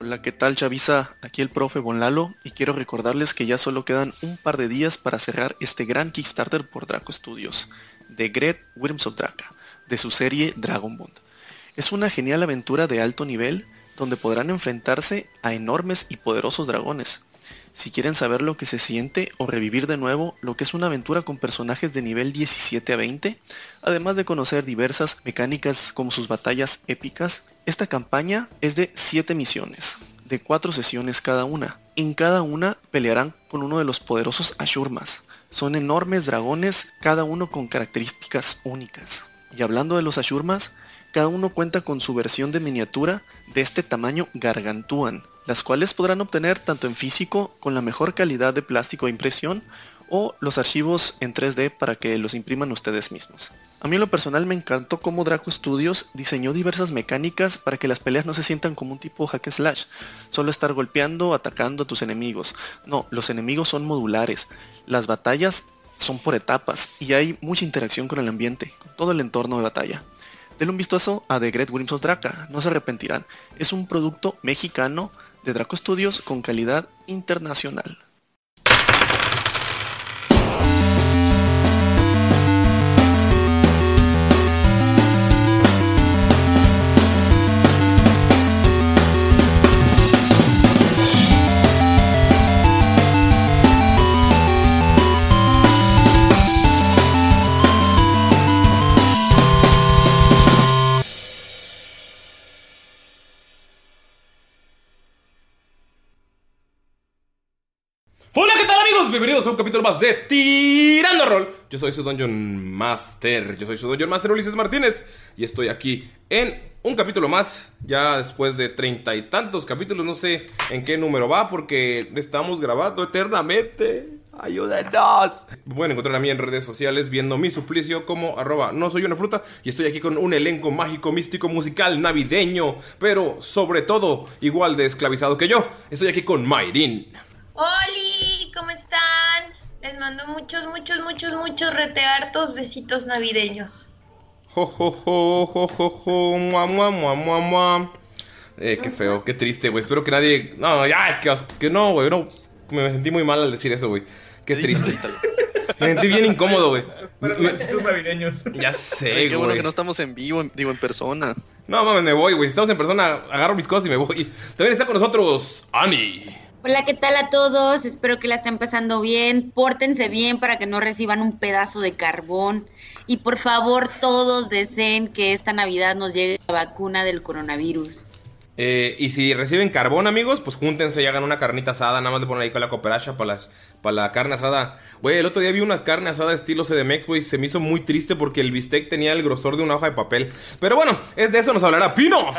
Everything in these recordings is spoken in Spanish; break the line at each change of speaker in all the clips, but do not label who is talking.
Hola, ¿qué tal Chavisa? Aquí el profe Bonlalo y quiero recordarles que ya solo quedan un par de días para cerrar este gran Kickstarter por Draco Studios, de Gret Worms of Draka, de su serie Dragon Bond. Es una genial aventura de alto nivel donde podrán enfrentarse a enormes y poderosos dragones. Si quieren saber lo que se siente o revivir de nuevo lo que es una aventura con personajes de nivel 17 a 20, además de conocer diversas mecánicas como sus batallas épicas, esta campaña es de 7 misiones, de 4 sesiones cada una. En cada una pelearán con uno de los poderosos Ashurmas. Son enormes dragones, cada uno con características únicas. Y hablando de los Ashurmas, cada uno cuenta con su versión de miniatura de este tamaño gargantúan, las cuales podrán obtener tanto en físico con la mejor calidad de plástico de impresión o los archivos en 3D para que los impriman ustedes mismos. A mí en lo personal me encantó cómo Draco Studios diseñó diversas mecánicas para que las peleas no se sientan como un tipo hack slash, solo estar golpeando, atacando a tus enemigos. No, los enemigos son modulares, las batallas son por etapas y hay mucha interacción con el ambiente, con todo el entorno de batalla. Denle un vistazo a The Great Worms of Draka, no se arrepentirán. Es un producto mexicano de Draco Studios con calidad internacional.
A un capítulo más de Tirando Roll. Yo soy su Dungeon Master, yo soy su Dungeon Master Ulises Martínez y estoy aquí en un capítulo más, ya después de treinta y tantos capítulos, no sé en qué número va porque estamos grabando eternamente. ¡Ayúdenos! Pueden encontrar a mí en redes sociales viendo mi suplicio como arroba no soy una fruta y estoy aquí con un elenco mágico, místico, musical, navideño, pero sobre todo igual de esclavizado que yo. Estoy aquí con Mayrin.
¡Holi! ¿Cómo están? Les mando muchos, muchos, muchos, muchos reteartos besitos navideños.
Jo, jo, jo, jo, jo, jo, mua, mua, mua, mua, mua. Eh, qué feo, qué triste, güey. Espero que nadie. No, ya, que, que no, güey. No, me sentí muy mal al decir eso, güey. Qué triste. Me sentí bien incómodo, güey.
Besitos navideños.
Ya sé,
Ay, qué bueno
güey.
que no estamos en vivo, digo en persona.
No mames, me voy, güey. Si estamos en persona, agarro mis cosas y me voy. También está con nosotros Ani.
Hola, ¿qué tal a todos? Espero que la estén pasando bien. Pórtense bien para que no reciban un pedazo de carbón. Y por favor, todos deseen que esta Navidad nos llegue la vacuna del coronavirus.
Eh, y si reciben carbón, amigos, pues júntense y hagan una carnita asada. Nada más le ponen ahí con la cooperacha para las para la carne asada. Güey, el otro día vi una carne asada estilo CDMX, güey. Se me hizo muy triste porque el bistec tenía el grosor de una hoja de papel. Pero bueno, es de eso nos hablará Pino.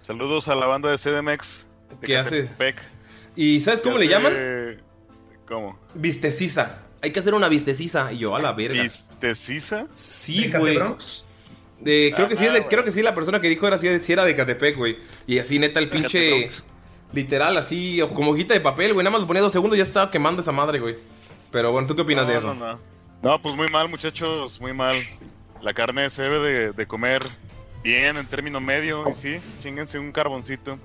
Saludos a la banda de CDMX. de
¿Qué hace? ¿Y sabes cómo
¿Qué
le llaman?
¿Cómo?
Vistecisa. Hay que hacer una vistecisa. Y yo, a la verga.
¿Vistecisa?
Sí, güey. De, creo que sí, de- creo que sí, la persona que dijo era, sí, sí era de Catepec, güey. Y así, neta, el pinche. Literal, así, o como hojita de papel, güey. Nada más lo ponía dos segundos y ya estaba quemando esa madre, güey. Pero bueno, ¿tú qué opinas
No,
de eso?
No, no. No, pues muy mal, muchachos, muy mal. La carne se debe de, de comer bien, en término medio, y sí, chinguense un carboncito.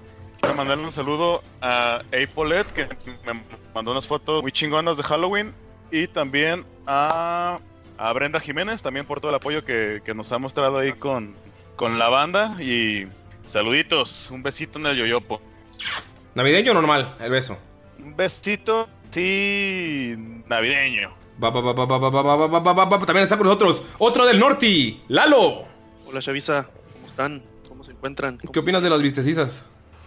Quiero mandarle un saludo a Apolet, que me mandó unas fotos muy chingonas de Halloween. Y también a, Brenda Jiménez, también por todo el apoyo que, nos ha mostrado ahí con, con la banda. Y saluditos, un besito en el yoyopo.
¿Navideño o normal el beso?
Un besito, sí, navideño.
También está con nosotros otro del norte, Lalo.
Hola, Chavisa, ¿cómo están? ¿Cómo se encuentran?
¿Qué opinas de las vistecisas?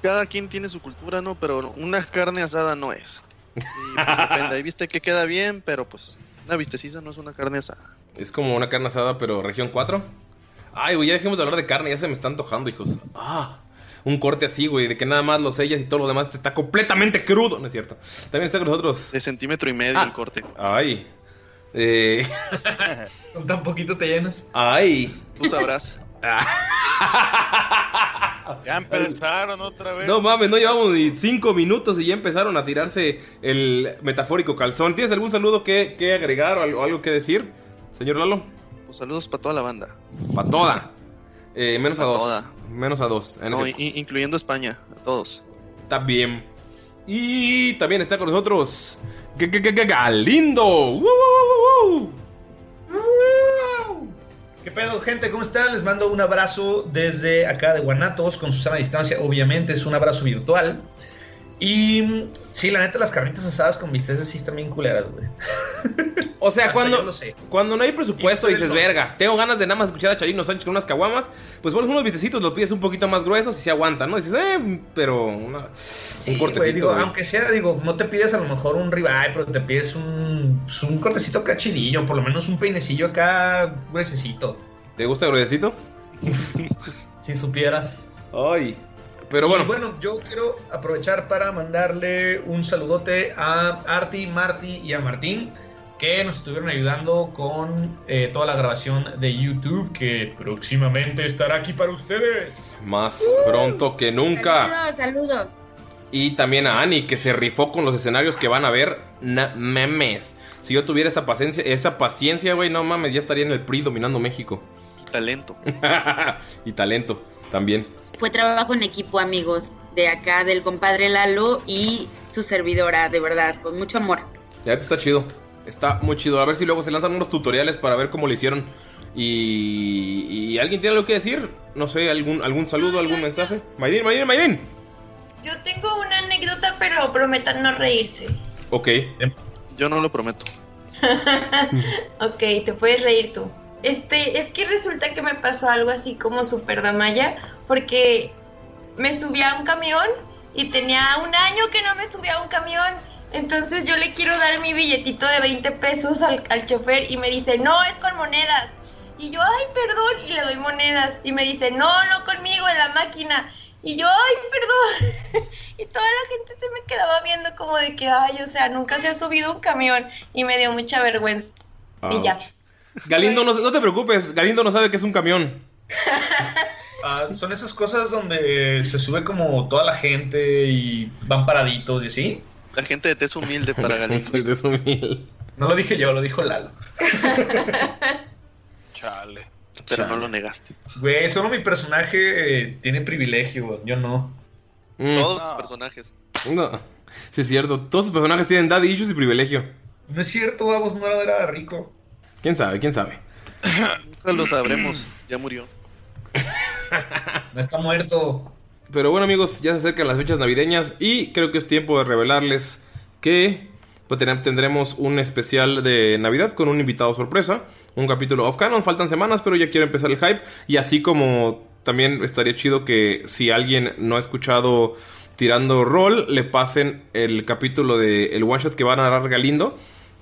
Cada quien tiene su cultura, ¿no? Pero una carne asada no es. Y, pues, depende, ahí viste que queda bien, pero pues una vistecisa no es una carne asada.
Es como una carne asada, pero región 4. Ay, güey, ya dejemos de hablar de carne, ya se me está antojando, hijos. Ah, un corte así, güey, de que nada más lo sellas y todo lo demás está completamente crudo, ¿no es cierto? También está con nosotros.
De centímetro y medio
Ah.
el corte.
Ay. Eh,
Con tan poquito te llenas.
ay.
Tú sabrás.
Ya empezaron otra vez.
No mames, no llevamos ni cinco minutos y ya empezaron a tirarse el metafórico calzón. ¿Tienes algún saludo que, que agregar o algo, algo que decir, señor Lalo?
Pues saludos para toda la banda.
Para toda. Eh, menos a dos.
toda.
Menos a dos. En
No,
ese-
incluyendo España, a todos.
También. Y también está con nosotros G- G- G- Galindo. ¡Woo,
¿Qué pedo, gente? ¿Cómo están? Les mando un abrazo desde acá de Guanatos, con Susana a distancia, obviamente, es un abrazo virtual. Y mm, sí, la neta, las carnitas asadas con bisteces sí están bien culeras, güey.
O sea, cuando,
yo lo sé.
cuando no hay presupuesto
Y
dices, verga, tengo ganas de nada más escuchar a Chalino Sánchez con unas caguamas, pues pones unos vistecitos, los pides un poquito más gruesos y se aguantan, ¿no? Dices, eh, pero una- un cortecito.
güey, digo,
güey.
aunque sea, digo, no te pides a lo mejor un ribeye, pero te pides un, pues, un cortecito acá chidillo, por lo menos un peinecillo acá gruesecito.
¿Te gusta gruesito?
Si supiera.
Ay. Pero bueno.
Y bueno, yo quiero aprovechar para mandarle un saludote a Arti, Marty y a Martín, que nos estuvieron ayudando con eh, toda la grabación de YouTube, que próximamente estará aquí para ustedes.
Más pronto que nunca.
Saludos, saludos.
Y también a Ani, que se rifó con los escenarios que van a ver. Na- memes. Si yo tuviera esa paciencia, esa paciencia, güey, no mames, ya estaría en el PRI dominando México.
Y talento.
y talento también.
Fue trabajo en equipo, amigos, de acá, del compadre Lalo y su servidora, de verdad, con mucho amor.
Ya está chido. Está muy chido. A ver si luego se lanzan unos tutoriales para ver cómo lo hicieron. Y, y ¿alguien tiene algo que decir? No sé, algún, algún saludo, algún mensaje. Maydin, Maydin, Maydin.
Yo tengo una anécdota, pero prometan no reírse.
Ok.
Yo no lo prometo.
Ok, te puedes reír tú. Este, es que resulta que me pasó algo así como super damaya, porque me subí a un camión y tenía un año que no me subía a un camión. Entonces yo le quiero dar mi billetito de 20 pesos al, al chofer y me dice, no, es con monedas. Y yo, ay, perdón, y le doy monedas. Y me dice, no, no conmigo, en la máquina. Y yo, ay, perdón. y toda la gente se me quedaba viendo como de que, ay, o sea, nunca se ha subido un camión. Y me dio mucha vergüenza. Y ya.
Galindo, no, no te preocupes. Galindo no sabe que es un camión.
Ah, son esas cosas donde se sube como toda la gente y van paraditos y así.
La gente de tez humilde para Galindo.
Es humilde.
No lo dije yo, lo dijo Lalo.
Chale.
Pero no lo negaste.
Güey, solo mi personaje eh, tiene privilegio, yo no.
Mm.
Todos tus personajes.
No. Sí, es cierto. Todos sus personajes tienen daddy issues y privilegio.
No es cierto, vamos, no era rico.
¿Quién sabe? ¿Quién sabe?
Nunca lo sabremos. Ya murió.
No está muerto.
Pero bueno amigos, ya se acercan las fechas navideñas y creo que es tiempo de revelarles que pues, tendremos un especial de Navidad con un invitado sorpresa, un capítulo off canon, faltan semanas pero ya quiero empezar el hype. Y así como también estaría chido que si alguien no ha escuchado tirando rol, le pasen el capítulo de el one shot que va a narrar Galindo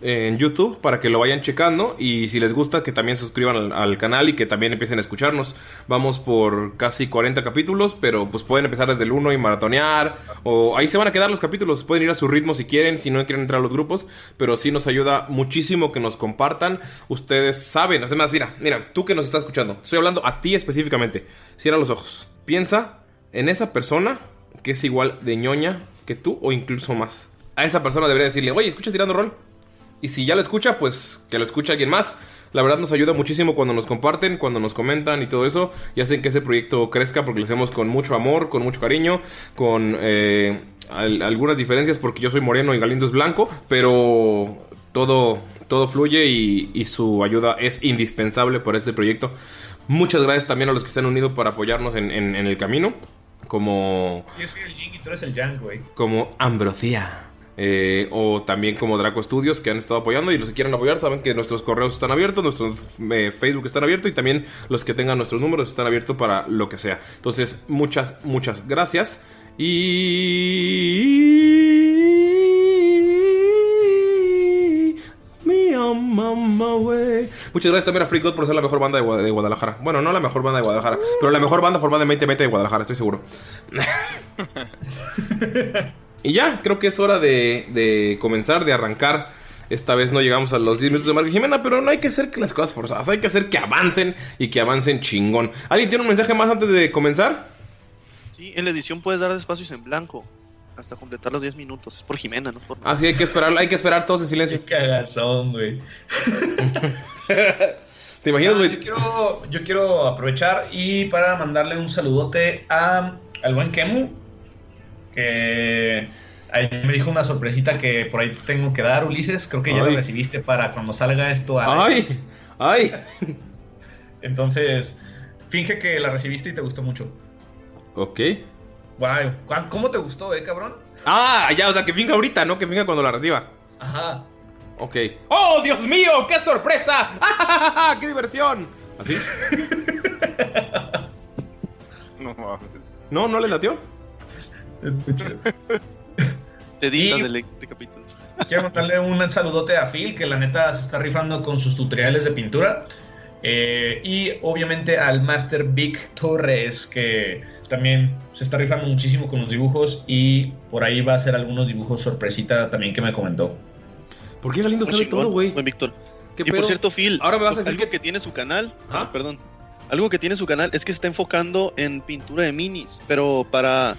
en YouTube para que lo vayan checando y si les gusta que también suscriban al, al canal y que también empiecen a escucharnos. Vamos por casi 40 capítulos, pero pues pueden empezar desde el 1 y maratonear o ahí se van a quedar los capítulos, pueden ir a su ritmo si quieren, si no quieren entrar a los grupos, pero sí nos ayuda muchísimo que nos compartan. Ustedes saben, además, mira, mira, tú que nos estás escuchando, estoy hablando a ti específicamente. Cierra los ojos. Piensa en esa persona que es igual de ñoña que tú o incluso más. A esa persona debería decirle, oye, ¿escuchas tirando rol? Y si ya lo escucha, pues que lo escuche alguien más. La verdad nos ayuda muchísimo cuando nos comparten, cuando nos comentan y todo eso. Y hacen que ese proyecto crezca porque lo hacemos con mucho amor, con mucho cariño, con eh, al- algunas diferencias porque yo soy moreno y Galindo es blanco. Pero todo, todo fluye y, y su ayuda es indispensable para este proyecto. Muchas gracias también a los que están unidos para apoyarnos en, en- en el camino. Como
Yo soy el Jing y tú eres el Yang, güey.
como Ambrosía. Eh, o también como Draco Studios que han estado apoyando y los que quieran apoyar saben que nuestros correos están abiertos, nuestros eh, Facebook están abiertos y también los que tengan nuestros números están abiertos para lo que sea. Entonces, muchas, muchas gracias. Y... Way. Muchas gracias también a Free God por ser la mejor banda de, de Guadalajara. Bueno, no la mejor banda de Guadalajara, pero la mejor banda formada en 2020 de Guadalajara, estoy seguro. Y ya, creo que es hora de, de comenzar, de arrancar. Esta vez no llegamos a los 10 minutos de Marco y Jimena, pero no hay que hacer que las cosas forzadas, hay que hacer que avancen y que avancen chingón. ¿Alguien tiene un mensaje más antes de comenzar?
Sí, en la edición puedes dar espacios en blanco hasta completar los 10 minutos. Es por Jimena, no por
Ah, sí, hay que esperar, hay que esperar todos en silencio.
Qué cagazón, güey.
¿Te imaginas,
Ah,
güey?
yo, quiero, yo quiero aprovechar y para mandarle un saludote a, al buen Kemu, que ahí me dijo una sorpresita que por ahí tengo que dar, Ulises. Creo que ya
Ay.
lo recibiste para cuando salga esto. a-
¡Ay! ¡Ay!
Entonces, finge que la recibiste y te gustó mucho.
Ok.
¿cuán- ¿cómo te gustó, eh, cabrón?
Ah, ya, o sea, que finga ahorita, no que finga cuando la reciba.
Ajá.
Ok. ¡Oh, Dios mío! ¡Qué sorpresa! ¡Ah, ¡Qué diversión! ¿Así?
No mames.
¿No? ¿No le latió?
Te
Y-
del este capítulo.
Quiero mandarle un saludote a Phil, que la neta se está rifando con sus tutoriales de pintura. Eh, y obviamente al Master Big Torres, que también se está rifando muchísimo con los dibujos. Y por ahí va a hacer algunos dibujos sorpresita también que me comentó.
¿Por qué Galindo sabe todo, güey?
buen Víctor.
¿Qué
Y
pedo?
por cierto, Phil,
Ahora me vas a decir
algo
que-
que... tiene su canal,
¿Ah?
ah, perdón, algo que tiene su canal es que se está enfocando en pintura de minis, pero para,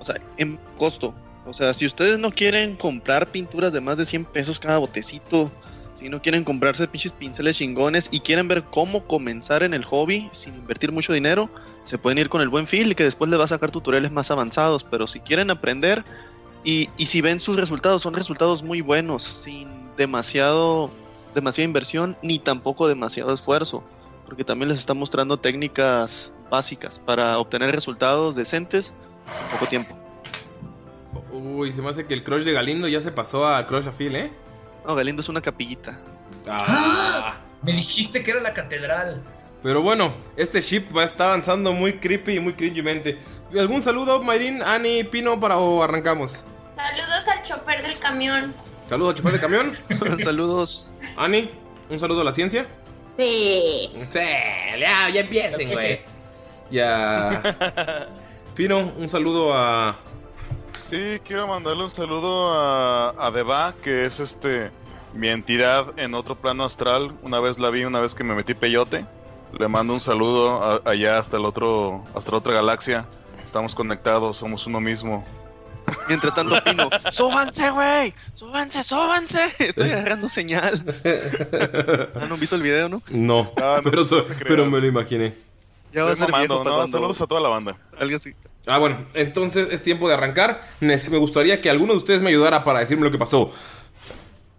o sea, en costo. O sea, si ustedes no quieren comprar pinturas de más de 100 pesos cada botecito, si no quieren comprarse pinches pinceles chingones y quieren ver cómo comenzar en el hobby sin invertir mucho dinero, se pueden ir con el buen Phil que después les va a sacar tutoriales más avanzados. Pero si quieren aprender y, y si ven sus resultados, son resultados muy buenos, sin demasiado, demasiada inversión ni tampoco demasiado esfuerzo, porque también les está mostrando técnicas básicas para obtener resultados decentes en poco tiempo.
Uy, se me hace que el crush de Galindo ya se pasó al crush a Phil, ¿eh?
No, Galindo es una capillita.
Ah.
Me dijiste que era la catedral.
Pero bueno, este ship va a estar avanzando muy creepy y muy cringemente. ¿Algún saludo, Mayrin, Ani, Pino, para o arrancamos?
Saludos al chofer del camión.
Saludos, chofer de camión.
Saludos.
Ani, un saludo a la ciencia.
Sí.
Sí, ya, ya empiecen, güey. Ya. Pino, un saludo a.
Sí, quiero mandarle un saludo a, a Deva, que es este mi entidad en otro plano astral. Una vez la vi, una vez que me metí peyote. Le mando un saludo a- allá hasta el otro, hasta la otra galaxia. Estamos conectados, somos uno mismo.
Mientras tanto, Pino, ¡súbanse, güey! ¡Súbanse, súbanse! Estoy agarrando señal. ¿Ah, ¿No han visto el video, no?
No,
Ah, no,
pero, pero me lo imaginé.
Ya va a ser
mamando,
viejo
no, saludos a toda la banda.
algo así.
Ah, bueno, entonces es tiempo de arrancar. Me gustaría que alguno de ustedes me ayudara para decirme lo que pasó.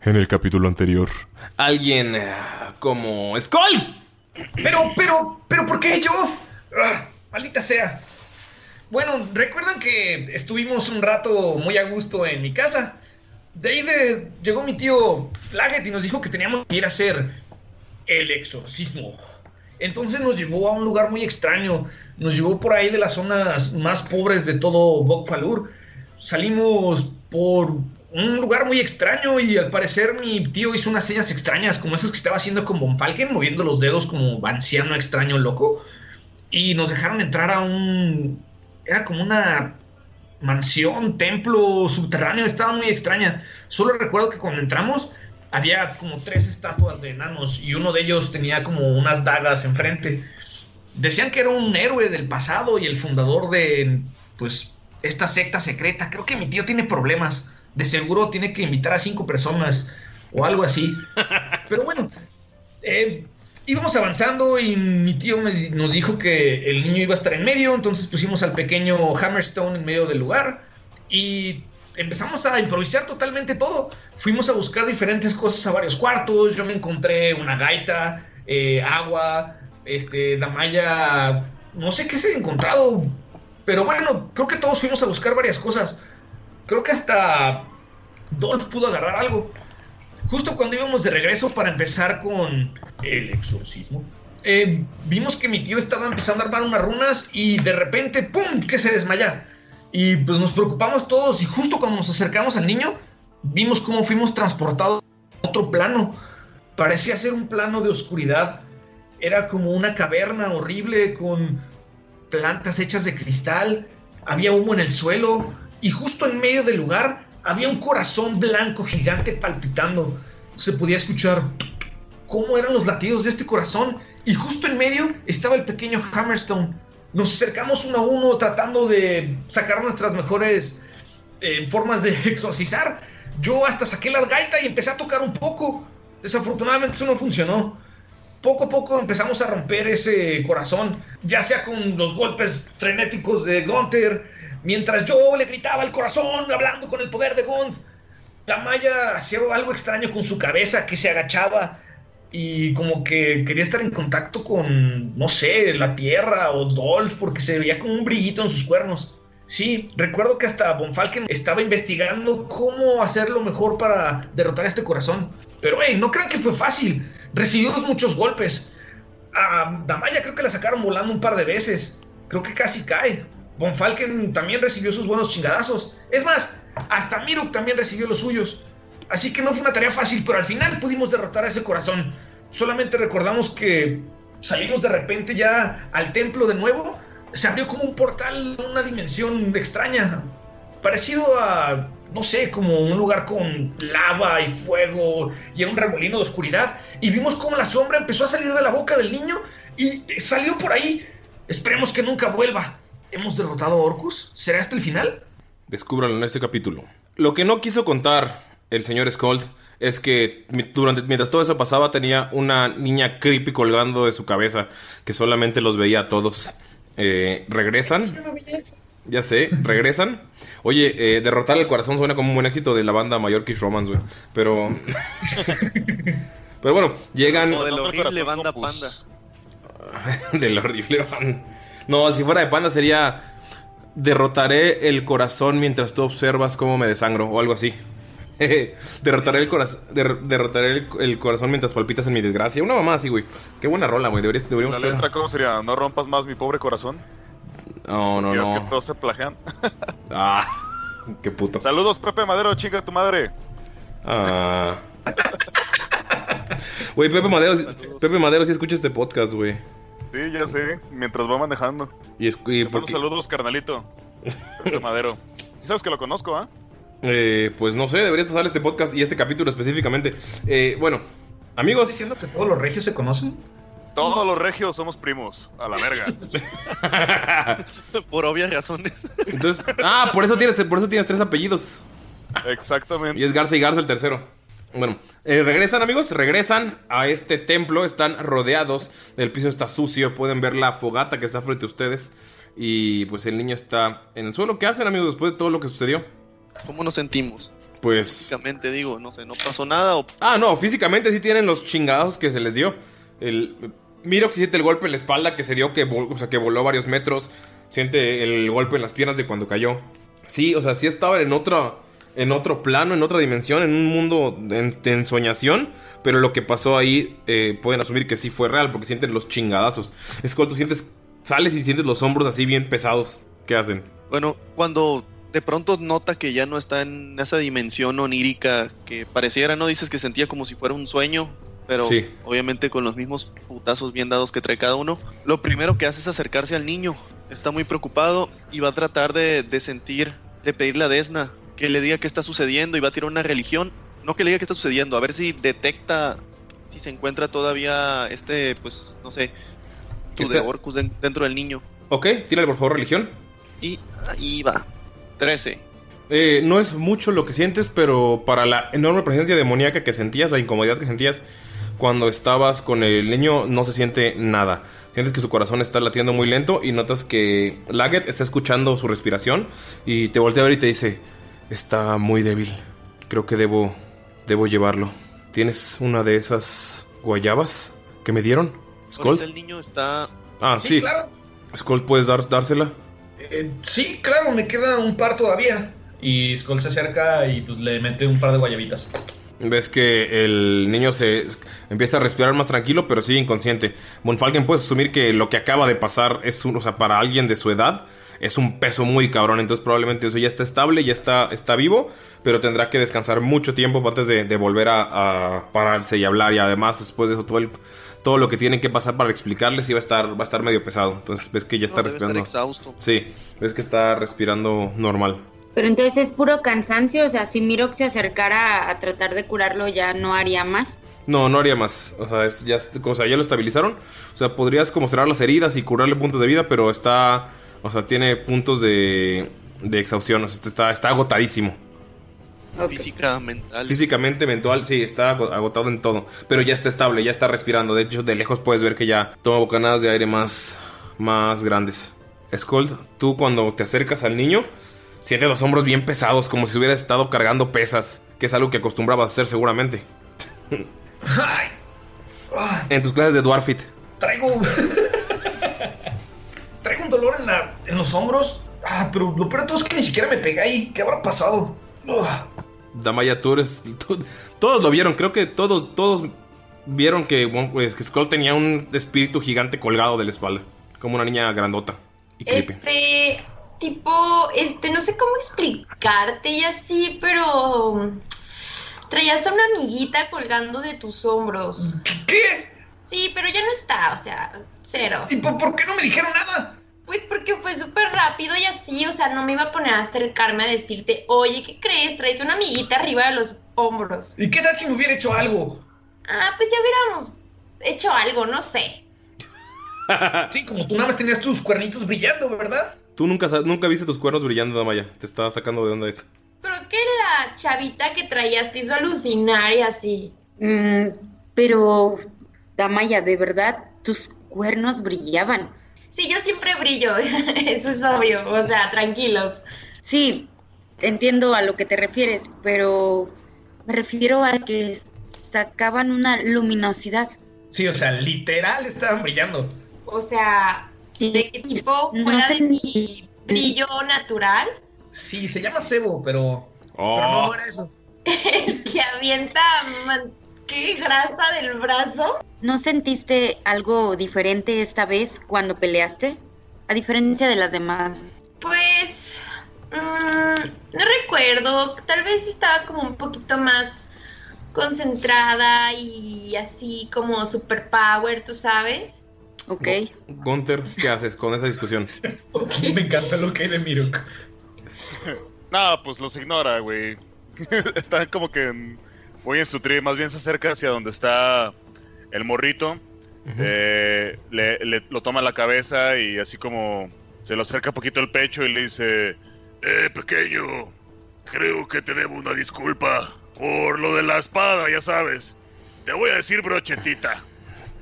En el capítulo anterior. Alguien eh, como Skull.
Pero, pero, pero, ¿por qué yo? Ah, maldita sea. bueno, recuerdan que estuvimos un rato muy a gusto en mi casa. De ahí de- llegó mi tío Laget y nos dijo que teníamos que ir a hacer el exorcismo. Entonces nos llevó a un lugar muy extraño. Nos llevó por ahí de las zonas más pobres de todo Bokfalur. Salimos por un lugar muy extraño y al parecer mi tío hizo unas señas extrañas, como esas que estaba haciendo con Von Falken, moviendo los dedos como anciano extraño loco. Y nos dejaron entrar a un... Era como una mansión, templo subterráneo, estaba muy extraña. Solo recuerdo que cuando entramos había como tres estatuas de enanos y uno de ellos tenía como unas dagas enfrente. Decían que era un héroe del pasado y el fundador de, pues, esta secta secreta. Creo que mi tío tiene problemas. De seguro tiene que invitar a cinco personas o algo así. Pero bueno, eh, íbamos avanzando y mi tío me- nos dijo que el niño iba a estar en medio, entonces pusimos al pequeño Hammerstone en medio del lugar y empezamos a improvisar totalmente todo. Fuimos a buscar diferentes cosas a varios cuartos, yo me encontré una gaita, eh, agua, este, Damaya, no sé qué se ha encontrado, pero bueno, creo que todos fuimos a buscar varias cosas. Creo que hasta Dolph pudo agarrar algo. Justo cuando íbamos de regreso para empezar con el exorcismo, eh, vimos que mi tío estaba empezando a armar unas runas y de repente, ¡pum!, que se desmaya. Y pues nos preocupamos todos y justo cuando nos acercamos al niño, vimos cómo fuimos transportados a otro plano. Parecía ser un plano de oscuridad. Era como una caverna horrible con plantas hechas de cristal. Había humo en el suelo y justo en medio del lugar había un corazón blanco gigante palpitando. Se podía escuchar cómo eran los latidos de este corazón y justo en medio estaba el pequeño Hammerstone. Nos acercamos uno a uno tratando de sacar nuestras mejores eh, formas de exorcizar. Yo hasta saqué la gaita y empecé a tocar un poco. Desafortunadamente eso no funcionó. Poco a poco empezamos a romper ese corazón, ya sea con los golpes frenéticos de Gunther, mientras yo le gritaba al corazón hablando con el poder de Gunth. La Maya hacía algo extraño con su cabeza que se agachaba y como que quería estar en contacto con, no sé, la tierra o Dolph porque se veía como un brillito en sus cuernos. Sí, recuerdo que hasta Von Falken estaba investigando cómo hacerlo mejor para derrotar a este corazón. Pero, hey, no crean que fue fácil. Recibimos muchos golpes. A Damaya creo que la sacaron volando un par de veces. Creo que casi cae. Von Falken también recibió sus buenos chingadazos. Es más, hasta Miruk también recibió los suyos. Así que no fue una tarea fácil, pero al final pudimos derrotar a ese corazón. Solamente recordamos que salimos de repente ya al templo de nuevo. Se abrió como un portal, una dimensión extraña. Parecido a, no sé, como un lugar con lava y fuego y era un remolino de oscuridad. Y vimos como la sombra empezó a salir de la boca del niño y salió por ahí. Esperemos que nunca vuelva. ¿Hemos derrotado a Orcus? ¿Será este el final?
Descúbralo en este capítulo. Lo que no quiso contar el señor Skold es que durante, mientras todo eso pasaba tenía una niña creepy colgando de su cabeza que solamente los veía a todos. Eh, ¿Regresan? Ya sé, regresan. Oye, eh, derrotar el corazón suena como un buen éxito de la banda Mayor Kiss Romance, güey. Pero. Pero bueno, llegan.
O de la horrible banda panda.
del horrible banda. No, si fuera de panda sería. Derrotaré el corazón mientras tú observas cómo me desangro o algo así. derrotaré el corazón. derrotaré el, el corazón mientras palpitas en mi desgracia. Una mamá así, güey. Qué buena rola, güey. Deberías,
La
deberíamos hacer.
letra, ¿cómo sería? No rompas más mi pobre corazón.
No, no,
Y es que
no.
todos se plagian.
Ah, qué puto.
Saludos, Pepe Madero, chinga tu madre.
Ah. Güey, Pepe Madero, Pepe Madero sí escucha este podcast, güey.
Sí, ya sé, mientras va manejando.
Y, es, y
Buenos
porque-
saludos, carnalito. Pepe Madero. Sí sabes que lo conozco, ¿ah?
eh, pues no sé, deberías pasar este podcast y este capítulo específicamente. Eh, bueno, amigos.
diciendo que todos los regios se conocen?
Todos los regios somos primos, a la verga.
Por obvias razones.
Entonces, ah, por eso tienes, por eso tienes tres apellidos.
Exactamente.
Y es Garza y Garza el tercero. Bueno, eh, regresan amigos, regresan a este templo, están rodeados, el piso está sucio, pueden ver la fogata que está frente a ustedes y pues el niño está en el suelo. ¿Qué hacen amigos después de todo lo que sucedió?
¿Cómo nos sentimos?
Pues...
Físicamente digo, no sé, no pasó nada o
Ah, no, físicamente sí tienen los chingados que se les dio. El, Miro siente el golpe en la espalda que se dio, que, o sea, que voló varios metros. Siente el golpe en las piernas de cuando cayó. Sí, o sea, sí estaba en otra, en otro plano, en otra dimensión, en un mundo de, de ensoñación. Pero lo que pasó ahí eh, pueden asumir que sí fue real porque sienten los chingadazos. Es cuando tú sientes, sales y sientes los hombros así bien pesados. ¿Qué hacen?
Bueno, cuando de pronto nota que ya no está en esa dimensión onírica que pareciera, ¿no? Dices que sentía como si fuera un sueño, pero
Sí.
obviamente con los mismos putazos bien dados que trae cada uno. Lo primero que hace es acercarse al niño. Está muy preocupado y va a tratar de, de sentir, de pedirle a Desna que le diga qué está sucediendo y va a tirar una religión. No que le diga qué está sucediendo, a ver si detecta, si se encuentra todavía este, pues, no sé, tu
Este-
de Orcus den- dentro del niño.
Ok, tírale por favor religión.
Y ahí va. 13.
Eh, no es mucho lo que sientes, pero para la enorme presencia demoníaca que sentías, la incomodidad que sentías cuando estabas con el niño, no se siente nada. Sientes que su corazón está latiendo muy lento y notas que Laget está escuchando su respiración y te voltea a ver y te dice, está muy débil. Creo que debo, debo llevarlo. ¿Tienes una de esas guayabas que me dieron? Skull.
el niño está.
Ah,
Sí,
sí.
claro.
Skull, ¿puedes dar, dársela?
Eh, sí, claro, me queda un par todavía. Y Skull se acerca y pues le mete un par de guayabitas.
Ves que el niño se empieza a respirar más tranquilo, pero sigue inconsciente. Monfalken puedes asumir que lo que acaba de pasar es un, o sea, para alguien de su edad, es un peso muy cabrón. Entonces probablemente eso ya está estable, ya está, está vivo, pero tendrá que descansar mucho tiempo antes de, de volver a, a pararse y hablar. Y además, después de eso, todo el, todo lo que tienen que pasar para explicarles iba a estar, va a estar medio pesado. Entonces ves que ya está
No, debe estar
respirando.
exhausto.
Sí, ves que está respirando normal.
Pero entonces es puro cansancio, o sea, si Mirok se acercara a tratar de curarlo ya no haría más.
No, no haría más. O sea, es, ya, o sea, ya lo estabilizaron. O sea, podrías como cerrar las heridas y curarle puntos de vida, pero está. O sea, tiene puntos de, de exhaustión. O sea, está, está agotadísimo.
Física, mental.
Físicamente, mental, sí, está ago- agotado en todo. Pero ya está estable, ya está respirando. De hecho, de lejos puedes ver que ya toma bocanadas de aire más, más grandes. Skold, tú cuando te acercas al niño, sientes los hombros bien pesados, como si hubieras estado cargando pesas, que es algo que acostumbrabas a hacer seguramente.
Ay, ah,
En tus clases de Dwarfit.
traigo. traigo un dolor en, la, en los hombros. Ah, pero lo peor de todo es que ni siquiera me pegué ahí. ¿Qué habrá pasado?
Damaya, tú- todos lo vieron, creo que todos, todos vieron que, bueno, pues, que Skull tenía un espíritu gigante colgado de la espalda. Como una niña grandota y creepy.
Este, tipo, este, no sé cómo explicarte y así, pero traías a una amiguita colgando de tus hombros.
¿Qué?
Sí, pero ya no está, o sea, cero.
¿Y por, por qué no me dijeron nada?
Pues porque fue súper rápido y así, o sea, no me iba a poner a acercarme a decirte, oye, ¿qué crees? Traes una amiguita arriba de los hombros.
¿Y qué tal si me hubiera hecho algo?
Ah, pues ya hubiéramos hecho algo, no sé.
Sí, como tú nada más tenías tus cuernitos brillando, ¿verdad?
Tú nunca, nunca viste tus cuernos brillando, Damaya. Te estaba sacando de onda eso.
Pero que la chavita que traías te hizo alucinar y así.
Mm, pero, Damaya, de verdad, tus cuernos brillaban.
Sí, yo siempre brillo, eso es obvio, o sea, tranquilos.
Sí, entiendo a lo que te refieres, pero me refiero a que sacaban una luminosidad.
Sí, o sea, literal estaban brillando.
O sea, ¿de qué tipo?
No
¿Fuera
sé
de mi brillo natural?
Sí, se llama cebo, pero.
Oh.
Pero no, no era eso.
El que avienta man- ¿qué grasa del brazo.
¿No sentiste algo diferente esta vez cuando peleaste? A diferencia de las demás.
Pues mm, no recuerdo, tal vez estaba como un poquito más concentrada y así como superpower, tú sabes.
Ok.
Gunter, ¿qué haces con esa discusión?
me encanta lo que hay de Mirok.
No, pues los ignora, güey. está como que en- muy en su trip. Más bien se acerca hacia donde está el morrito. Eh, le, le- lo toma la cabeza y así como se lo acerca poquito el pecho y le dice: Eh, pequeño, creo que te debo una disculpa por lo de la espada, ya sabes. Te voy a decir brochetita.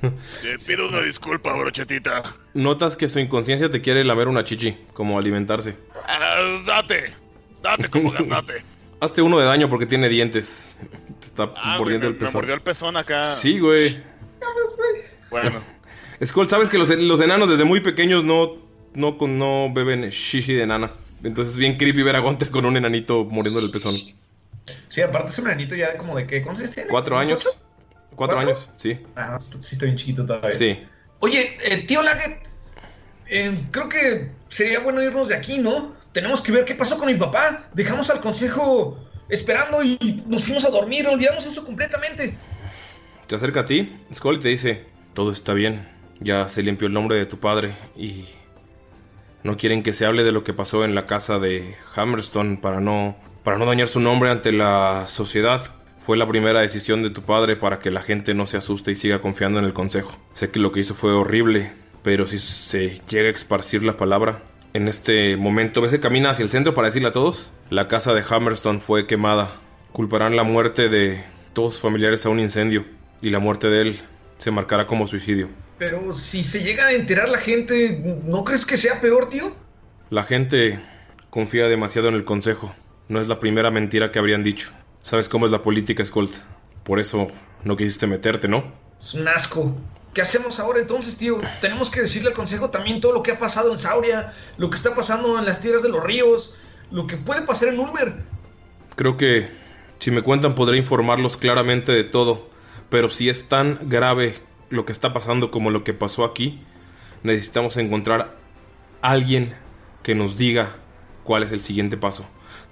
Te pido una disculpa, brochetita.
Notas que su inconsciencia te quiere lamer una chichi, como alimentarse.
Ah, date, date como gaznate.
Hazte uno de daño porque tiene dientes. Te está
Ah,
mordiendo
me,
el
me
pezón.
mordió el pezón acá.
Sí, güey.
Bueno,
Skull, sabes que los, los enanos desde muy pequeños no, no, con- no beben shishi de enana. Entonces es bien creepy ver a Gunter con un enanito muriendo del pezón.
Sí, aparte es un enanito ya como de qué, ¿cuántos años tiene?
Cuatro
¿Unos
años. Cuatro
¿Cuatro?
años, sí.
Ah, sí estoy bien chiquito todavía.
Sí.
Oye, eh, tío Laget, eh, creo que sería bueno irnos de aquí, ¿no? Tenemos que ver qué pasó con mi papá. Dejamos al consejo esperando y nos fuimos a dormir. Olvidamos eso completamente.
Se acerca a ti, Skull, te dice, todo está bien. Ya se limpió el nombre de tu padre y no quieren que se hable de lo que pasó en la casa de Hammerstone para no para no dañar su nombre ante la sociedad. Fue la primera decisión de tu padre para que la gente no se asuste y siga confiando en el consejo. Sé que lo que hizo fue horrible, pero si se llega a esparcir la palabra, en este momento ves que camina hacia el centro para decirle a todos, la casa de Hammerstone fue quemada. Culparán la muerte de todos sus familiares a un incendio y la muerte de él se marcará como suicidio.
Pero si se llega a enterar la gente, ¿no crees que sea peor, tío?
La gente confía demasiado en el consejo. No es la primera mentira que habrían dicho. Sabes cómo es la política, Skolt. Por eso no quisiste meterte, ¿no?
Es un asco. ¿Qué hacemos ahora entonces, tío? Tenemos que decirle al consejo también todo lo que ha pasado en Sauria, lo que está pasando en las tierras de los ríos, lo que puede pasar en Ulmer.
Creo que si me cuentan podré informarlos claramente de todo. Pero si es tan grave lo que está pasando como lo que pasó aquí, necesitamos encontrar alguien que nos diga cuál es el siguiente paso.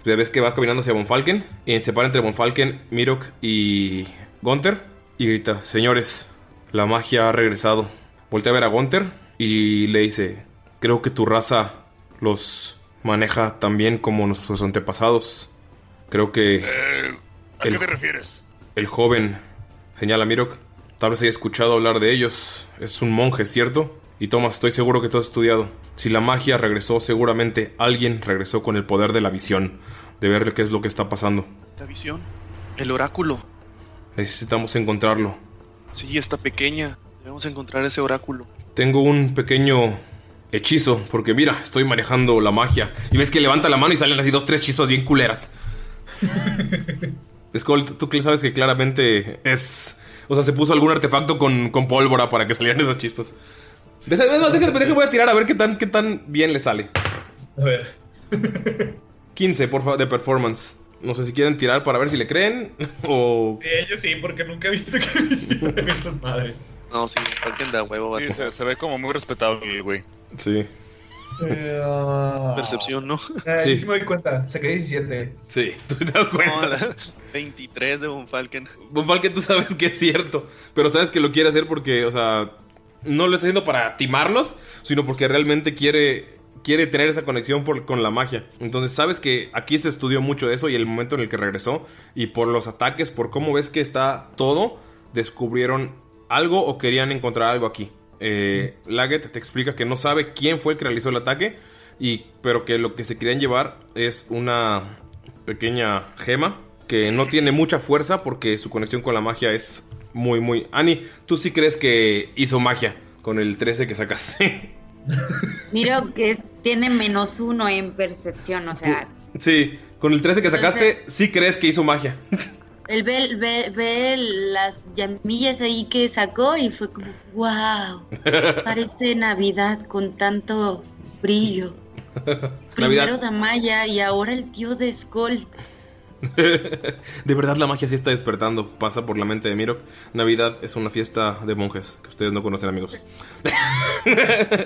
Ves que va caminando hacia Bonfalken y se para entre Bonfalken, Mirok y Gunther y grita, señores, la magia ha regresado. Voltea a ver a Gunther y le dice, creo que tu raza los maneja tan bien como nuestros antepasados. Creo que
Eh, ¿A
El-
qué te refieres?
el joven, señala Mirok, tal vez haya escuchado hablar de ellos. Es un monje, ¿cierto? Y Thomas, estoy seguro que tú has estudiado. Si la magia regresó, seguramente alguien regresó con el poder de la visión, de ver qué es lo que está pasando.
La visión. El oráculo.
Necesitamos encontrarlo.
Sí, está pequeña. Debemos encontrar ese oráculo.
Tengo un pequeño hechizo, porque mira, estoy manejando la magia. Y ves que levanta la mano y salen así dos, tres chispas bien culeras. Skull, tú sabes que claramente es... O sea, se puso algún artefacto con, con pólvora para que salieran esas chispas. Deja, déjate, déjate, voy a tirar a ver qué tan, qué tan bien le sale.
A ver.
15, por favor, de performance. No sé si quieren tirar para ver si le creen o...
Eh, yo sí, porque nunca he visto que esas madres.
No, sí, Falken da huevo.
Sí, se, se ve como muy respetable el güey.
Sí.
Percepción, ¿no?
Eh,
Sí.
sí. me doy cuenta, saqué 17.
Sí, tú te das cuenta.
No, la- 23 de Von Falken.
Bonfalken, tú sabes que es cierto, pero sabes que lo quiere hacer porque, o sea, no lo está haciendo para timarlos, sino porque realmente quiere quiere tener esa conexión por- con la magia. Entonces, sabes que aquí se estudió mucho de eso y el momento en el que regresó y por los ataques, por cómo ves que está todo, descubrieron algo o querían encontrar algo aquí. Eh, Laget te explica que no sabe quién fue el que realizó el ataque, y, pero que lo que se querían llevar es una pequeña gema que no tiene mucha fuerza porque su conexión con la magia es muy, muy... Ani, tú sí crees que hizo magia con el 13 que sacaste.
Mira que es- tiene menos uno en percepción, o sea,
sí, con el 13 que sacaste, sí crees que hizo magia.
él ve, ve, ve las llamillas ahí que sacó y fue como, wow, parece Navidad con tanto brillo. Primero
Navidad.
Damaya y ahora el tío de Skull.
De verdad la magia sí está despertando, pasa por la mente de Mirok. Navidad es una fiesta de monjes que ustedes no conocen amigos.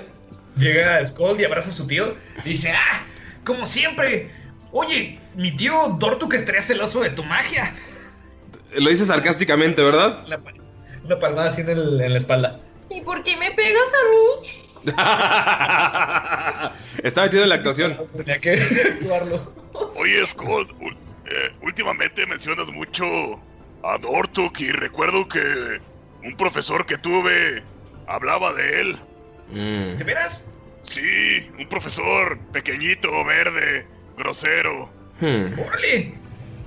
Llega Skull y abraza a su tío y dice, ¡ah! Como siempre. Oye, mi tío Dortuk estaría celoso de tu magia.
Lo dice sarcásticamente, ¿verdad?
La Una palmada así en, el- en la espalda.
¿Y por qué me pegas a mí?
Está metido en la actuación.
Tenía que actuarlo.
Oye, Skull, ul- eh, últimamente mencionas mucho a Dortuk y recuerdo que un profesor que tuve hablaba de él.
Mm.
¿De veras?
Sí, un profesor pequeñito, verde, grosero.
Hmm.
¡Órale!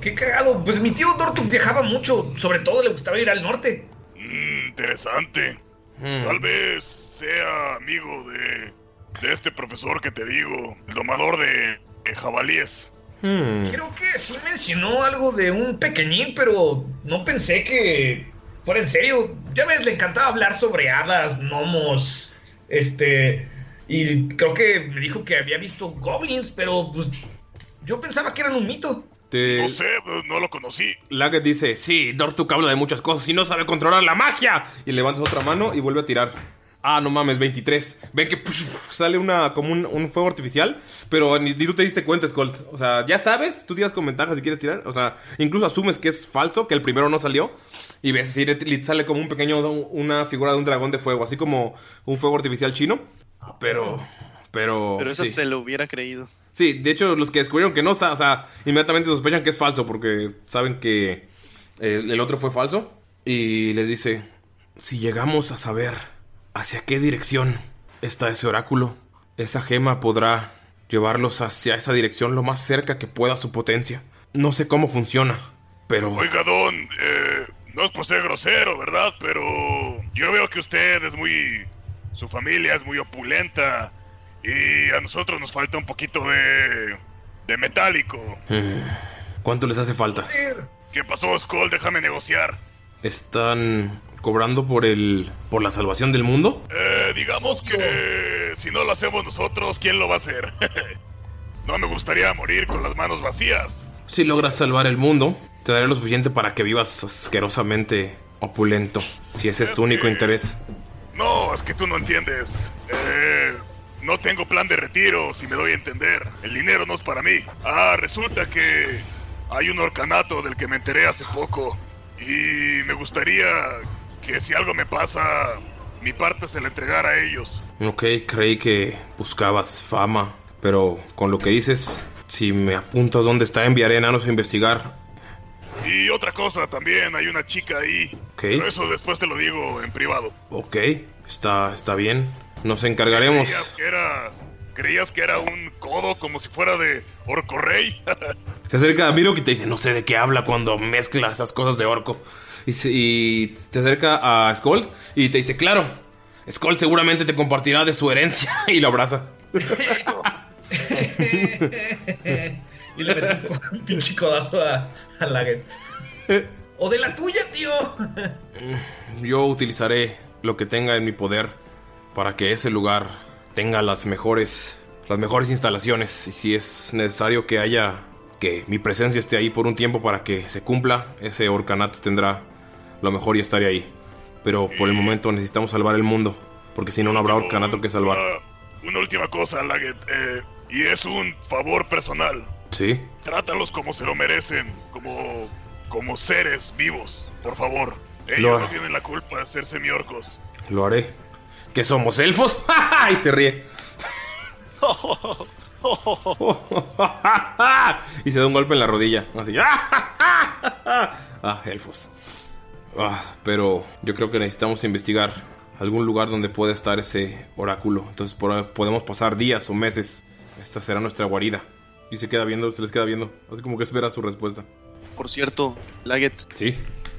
¡Qué cagado! Pues mi tío Dortuk viajaba mucho. Sobre todo le gustaba ir al norte.
Mm, interesante.
Hmm.
Tal vez sea amigo de, de este profesor que te digo, el domador de, de jabalíes.
Hmm.
Creo que sí mencionó algo de un pequeñín, pero no pensé que fuera en serio, ya ves, le encantaba hablar sobre hadas, gnomos, este, y creo que me dijo que había visto goblins, pero pues yo pensaba que eran un mito.
Te...
No sé, no lo conocí.
Laget dice, sí, Dortuk habla de muchas cosas y no sabe controlar la magia. Y levantas otra mano y vuelve a tirar. Ah, no mames, 23. Ven que puf, sale una como un, un fuego artificial, pero ni, ni tú te diste cuenta, Skolt. O sea, ya sabes, tú tiras con ventaja si quieres tirar. O sea, incluso asumes que es falso, que el primero no salió. Y ves, le sale como un pequeño, una figura de un dragón de fuego, así como un fuego artificial chino. Pero, pero...
Pero eso
sí.
se lo hubiera creído.
Sí, de hecho, los que descubrieron que no, o sea, inmediatamente sospechan que es falso porque saben que eh, el otro fue falso. Y les dice, si llegamos a saber hacia qué dirección está ese oráculo, esa gema podrá llevarlos hacia esa dirección lo más cerca que pueda su potencia. No sé cómo funciona, pero...
Oiga, Don, eh, no es por ser grosero, ¿verdad? Pero yo veo que usted es muy... Su familia es muy opulenta y a nosotros nos falta un poquito de... de metálico.
Mm, ¿Cuánto les hace falta?
¿Qué pasó, Skull? Déjame negociar.
¿Están cobrando por el... por la salvación del mundo?
Eh, digamos que si no lo hacemos nosotros, ¿quién lo va a hacer? no me gustaría morir con las manos vacías.
Si logras salvar el mundo, te daré lo suficiente para que vivas asquerosamente opulento, si ese es tu único interés.
No, es que tú no entiendes. Eh, no tengo plan de retiro, si me doy a entender. El dinero no es para mí. Ah, resulta que hay un orcanato del que me enteré hace poco. Y me gustaría que si algo me pasa, mi parte se la entregara a ellos.
Ok, creí que buscabas fama, pero con lo que dices, si me apuntas dónde está, enviaré enanos a investigar.
Y otra cosa también, hay una chica ahí. Pero eso después te lo digo en privado.
Ok, está, está bien. Nos encargaremos.
¿Creías que era, creías que era un codo como si fuera de Orco Rey?
Se acerca a Mirok y te dice, no sé de qué habla cuando mezcla esas cosas de orco. Y, se- y te acerca a Skold y te dice, claro, Skold seguramente te compartirá de su herencia. Y lo abraza.
y le metí un, un pinche codazo a, a Laget. O de la tuya, tío.
Yo utilizaré lo que tenga en mi poder para que ese lugar tenga las mejores las mejores instalaciones y si es necesario que haya que mi presencia esté ahí por un tiempo para que se cumpla, ese orcanato tendrá lo mejor y estaré ahí. Pero por el momento necesitamos salvar el mundo, porque si no no habrá orcanato que salvar.
Ah, una última cosa, Laget. eh, y es un favor personal.
¿Sí?
Trátalos como se lo merecen, como, como seres vivos, por favor. Ellos
Lo-
no tienen la culpa de ser semiorcos.
Lo haré. ¿Que somos elfos? y se ríe. y se da un golpe en la rodilla. Así. ah, elfos. Ah, pero yo creo que necesitamos investigar algún lugar donde pueda estar ese oráculo. Entonces por- podemos pasar días o meses. Esta será nuestra guarida. Y se queda viendo, se les queda viendo. Así como que espera su respuesta.
Por cierto, Laget.
Sí.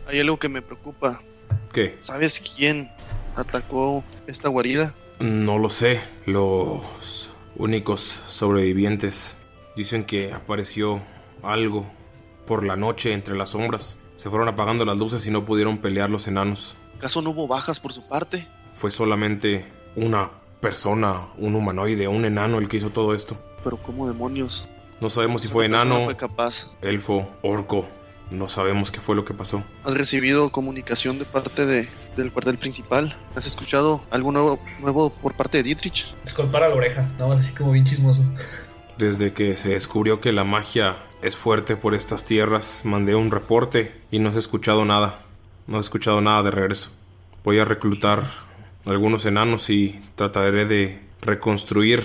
Hay algo que me preocupa.
¿Qué?
¿Sabes quién atacó esta guarida?
No lo sé. Los únicos sobrevivientes dicen que apareció algo por la noche entre las sombras. Se fueron apagando las luces y no pudieron pelear los enanos.
¿Acaso no hubo bajas por su parte?
Fue solamente una persona, un humanoide, un enano el que hizo todo esto.
Pero ¿cómo demonios?
No sabemos si fue enano,
fue capaz.
elfo, orco. No sabemos qué fue lo que pasó.
¿Has recibido comunicación de parte de, del cuartel principal? ¿Has escuchado algo nuevo, nuevo por parte de Dietrich?
Escolpar la oreja, no, así como bien chismoso.
Desde que se descubrió que la magia es fuerte por estas tierras, mandé un reporte y no se ha escuchado nada. No he escuchado nada de regreso. Voy a reclutar algunos enanos y trataré de reconstruir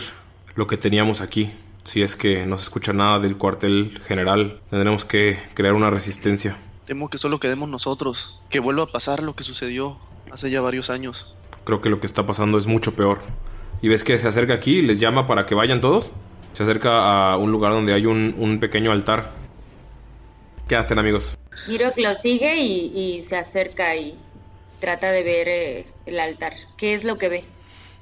lo que teníamos aquí. Si es que no se escucha nada del cuartel general, tendremos que crear una resistencia.
Temo que solo quedemos nosotros. Que vuelva a pasar lo que sucedió hace ya varios años.
Creo que lo que está pasando es mucho peor. ¿Y ves que se acerca aquí y les llama para que vayan todos? Se acerca a un lugar donde hay un, un pequeño altar. ¿Qué hacen amigos?
Mirok lo sigue y, y se acerca y trata de ver eh, el altar. ¿Qué es lo que ve?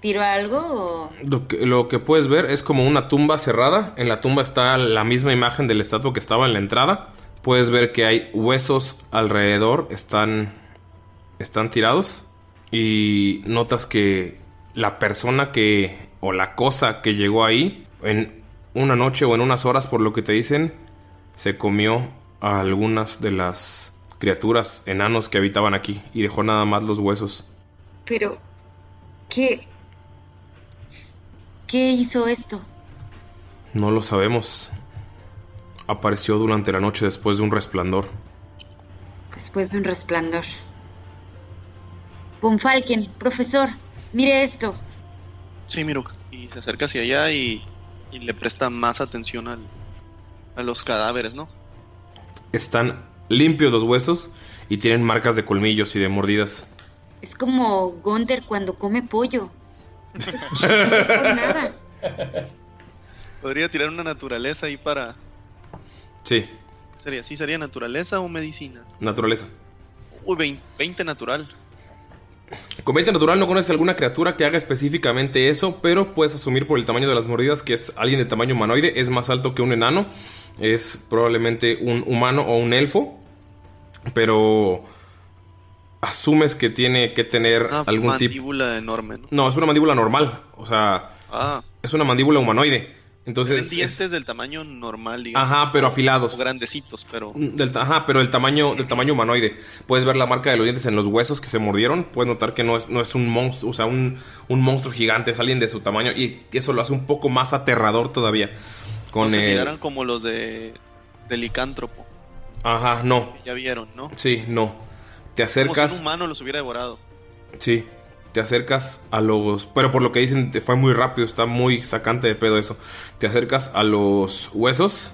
¿Tiro algo o...?
Lo que, lo que puedes ver es como una tumba cerrada. En la tumba está la misma imagen del estatua que estaba en la entrada. Puedes ver que hay huesos alrededor. Están están tirados y notas que la persona que o la cosa que llegó ahí en una noche o en unas horas por lo que te dicen se comió a algunas de las criaturas enanos que habitaban aquí y dejó nada más los huesos.
Pero, ¿qué? ¿Qué hizo esto?
No lo sabemos. Apareció durante la noche después de un resplandor.
Después de un resplandor. Von Falken, profesor, mire esto.
Sí, Mirok. Y se acerca hacia allá y, y le presta más atención al, a los cadáveres, ¿no?
Están limpios los huesos y tienen marcas de colmillos y de mordidas.
Es como Gunther cuando come pollo. No por nada.
Podría tirar una naturaleza ahí para.
Sí,
Sería, sí, sería naturaleza o medicina.
naturaleza.
Uy, 20, 20 natural.
Con 20 natural no conoces alguna criatura que haga específicamente eso, pero puedes asumir por el tamaño de las mordidas que es alguien de tamaño humanoide, es más alto que un enano, es probablemente un humano o un elfo, pero asumes que tiene que tener
Una
algún tipo...
mandíbula enorme, ¿no?
No, es una mandíbula normal, o sea,
Ah,
es una mandíbula humanoide.
Tienen
Entonces, es-
dientes del tamaño normal, digamos.
ajá, pero afilados.
O grandecitos, pero.
Del, ajá, pero el tamaño, del tamaño humanoide. Puedes ver la marca de los dientes en los huesos que se mordieron. Puedes notar que no es, no es un monstruo, o sea, un, un monstruo gigante, es alguien de su tamaño. Y eso lo hace un poco más aterrador todavía. Con
no se
el.
como los de. del licántropo.
Ajá, no.
que Ya vieron, ¿no?
Sí, no. Te
Como si un
acercas.
humano los hubiera devorado.
Sí. Te acercas a los. Pero por lo que dicen, te fue muy rápido. Está muy sacante de pedo eso. Te acercas a los huesos.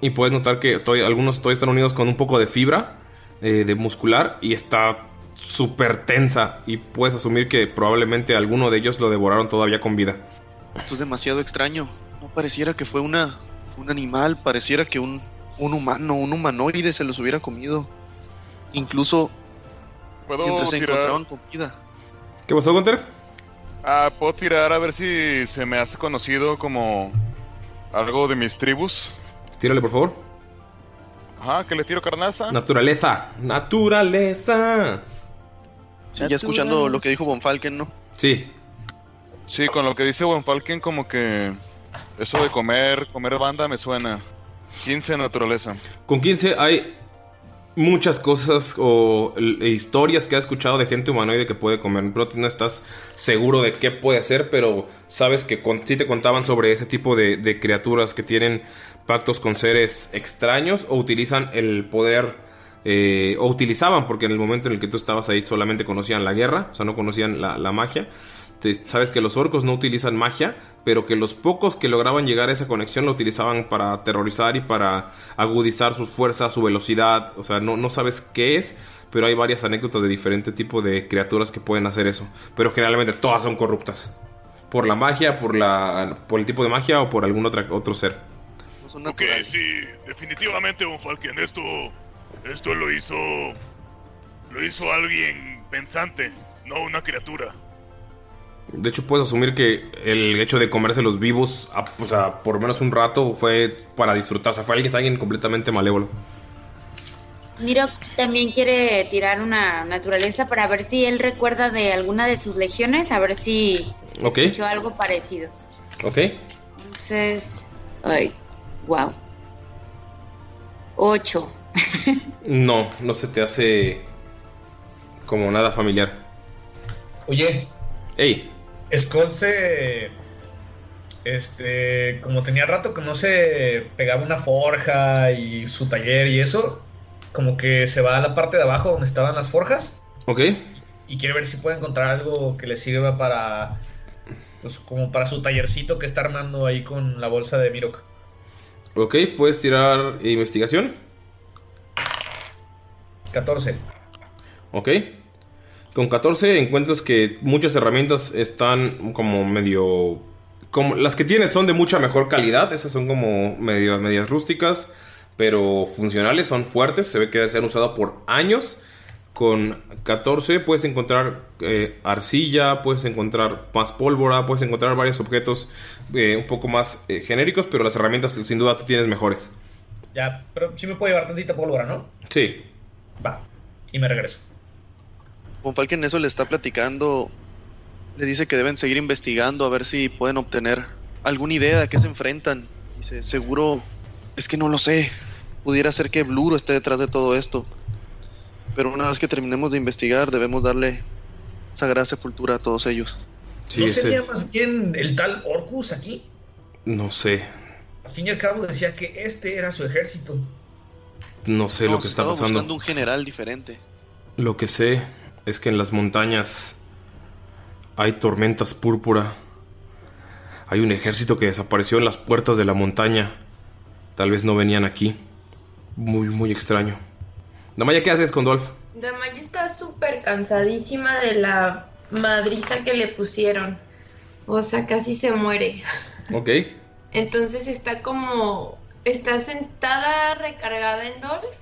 Y puedes notar que todavía- algunos todavía están unidos con un poco de fibra. eh, de muscular. Y está súper tensa. Y puedes asumir que probablemente alguno de ellos lo devoraron todavía con vida.
Esto es demasiado extraño. No pareciera que fue una. un animal. Pareciera que un. un humano, un humanoide se los hubiera comido. Incluso
¿Puedo
mientras se encontraban con vida.
¿Qué pasó, Gunter?
Ah, puedo tirar a ver si se me hace conocido como algo de mis tribus.
Tírale, por favor.
Ajá, que le tiro carnaza.
Naturaleza. Naturaleza.
Sí, ya escuchando lo que dijo Von Falken, ¿no?
Sí.
Sí, con lo que dice Von Falken, como que eso de comer, comer banda me suena. 15 naturaleza.
Con 15 hay muchas cosas o l- historias que has escuchado de gente humanoide que puede comer. No estás seguro de qué puede ser, pero sabes que con, sí te contaban sobre ese tipo de, criaturas que tienen pactos con seres extraños o utilizan el poder. eh, o utilizaban, porque en el momento en el que tú estabas ahí solamente conocían la guerra, o sea, no conocían la magia. Te- sabes que los orcos no utilizan magia, pero que los pocos que lograban llegar a esa conexión lo utilizaban para aterrorizar y para agudizar su fuerza, su velocidad. O sea, no, no sabes qué es, pero hay varias anécdotas de diferente tipo de criaturas que pueden hacer eso. Pero generalmente todas son corruptas. Por la magia, por, la, por el tipo de magia o por algún otra, otro ser.
Ok, sí, definitivamente, Von Falken, esto, esto lo hizo, lo hizo alguien pensante, no una criatura.
De hecho, puedes asumir que el hecho de comérselos vivos, a- o sea, por lo menos un rato, fue para disfrutar. O sea, fue alguien, alguien completamente malévolo.
Miro también quiere tirar una naturaleza para ver si él recuerda de alguna de sus legiones, a ver si
Ok,
escuchó algo parecido.
ok.
Entonces, ay, wow. Ocho.
No, no se te hace como nada familiar.
Oye,
Ey,
Skull se. Este. Como tenía rato que no se pegaba una forja y su taller y eso. Como que se va a la parte de abajo donde estaban las forjas.
ok.
Y quiere ver si puede encontrar algo que le sirva para. Pues como para su tallercito que está armando ahí con la bolsa de Mirok.
Ok, puedes tirar investigación.
14.
Ok. Con 14 encuentras que muchas herramientas están como medio... Como, las que tienes son de mucha mejor calidad. Esas son como medio, medias rústicas, pero funcionales, son fuertes. Se ve que debe ser usado por años. Con 14 puedes encontrar eh, arcilla, puedes encontrar más pólvora, puedes encontrar varios objetos eh, un poco más eh, genéricos, pero las herramientas sin duda tú tienes mejores.
Ya, pero sí me puedo llevar tantita pólvora, ¿no?
Sí.
Va. Y me regreso.
Von Falken eso le está platicando. Le dice que deben seguir investigando a ver si pueden obtener alguna idea de a qué se enfrentan. Dice, seguro, es que no lo sé. Pudiera ser que Bluro esté detrás de todo esto. Pero una vez que terminemos de investigar, debemos darle sagrada sepultura a todos ellos.
Sí,
¿No sería más bien el tal Orcus aquí?
No sé.
Al fin y al cabo decía que este era su ejército.
No sé
No,
lo que
se
está
estaba
pasando.
buscando un general diferente.
Lo que sé es que en las montañas hay tormentas púrpura. Hay un ejército que desapareció en las puertas de la montaña. Tal vez no venían aquí. Muy, muy extraño. Damaya, ¿qué haces con Dolph?
Damaya está súper cansadísima de la madriza que le pusieron. O sea, casi se muere.
Ok.
Entonces está como. Está sentada recargada en Dolph.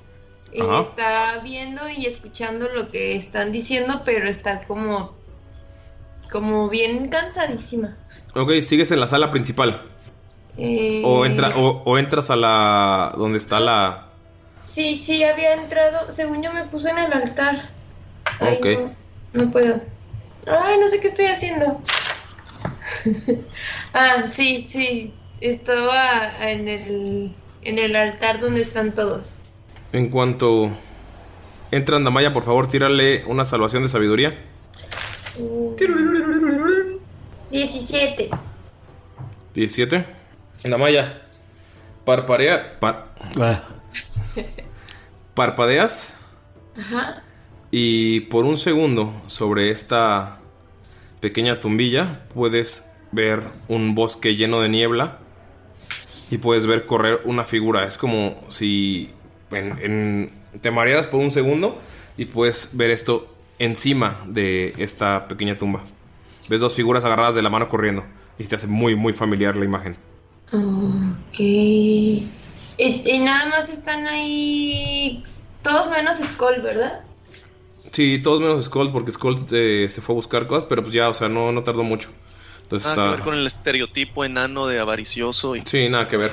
Y
Ajá.
está viendo y escuchando lo que están diciendo, pero está como. Como bien cansadísima.
Ok, sigues en la sala principal.
Eh,
O, entra, o, o entras a la... donde está la...
Sí, sí, había entrado. Según yo me puse en el altar. Ay,
Ok.
no, no puedo. Ay, no sé qué estoy haciendo. ah, sí, sí. Estaba en el, en el altar donde están todos.
En cuanto... Entran, Damaya, por favor, tírale una salvación de sabiduría.
Uh, 17.
17. Damaya. Parparea... par- Parpadeas
Ajá.
y por un segundo sobre esta pequeña tumbilla puedes ver un bosque lleno de niebla y puedes ver correr una figura. Es como si en- en- te marearas por un segundo y puedes ver esto encima de esta pequeña tumba. Ves dos figuras agarradas de la mano corriendo y te hace muy muy familiar la imagen.
Ok. Y, y nada más están ahí. Todos menos Skull, ¿verdad?
Sí, todos menos Skull porque Skull eh, se fue a buscar cosas, pero pues ya, o sea, no, no tardó mucho. Entonces
Nada que
está...
ver con el estereotipo enano de avaricioso y...
Sí, nada que ver.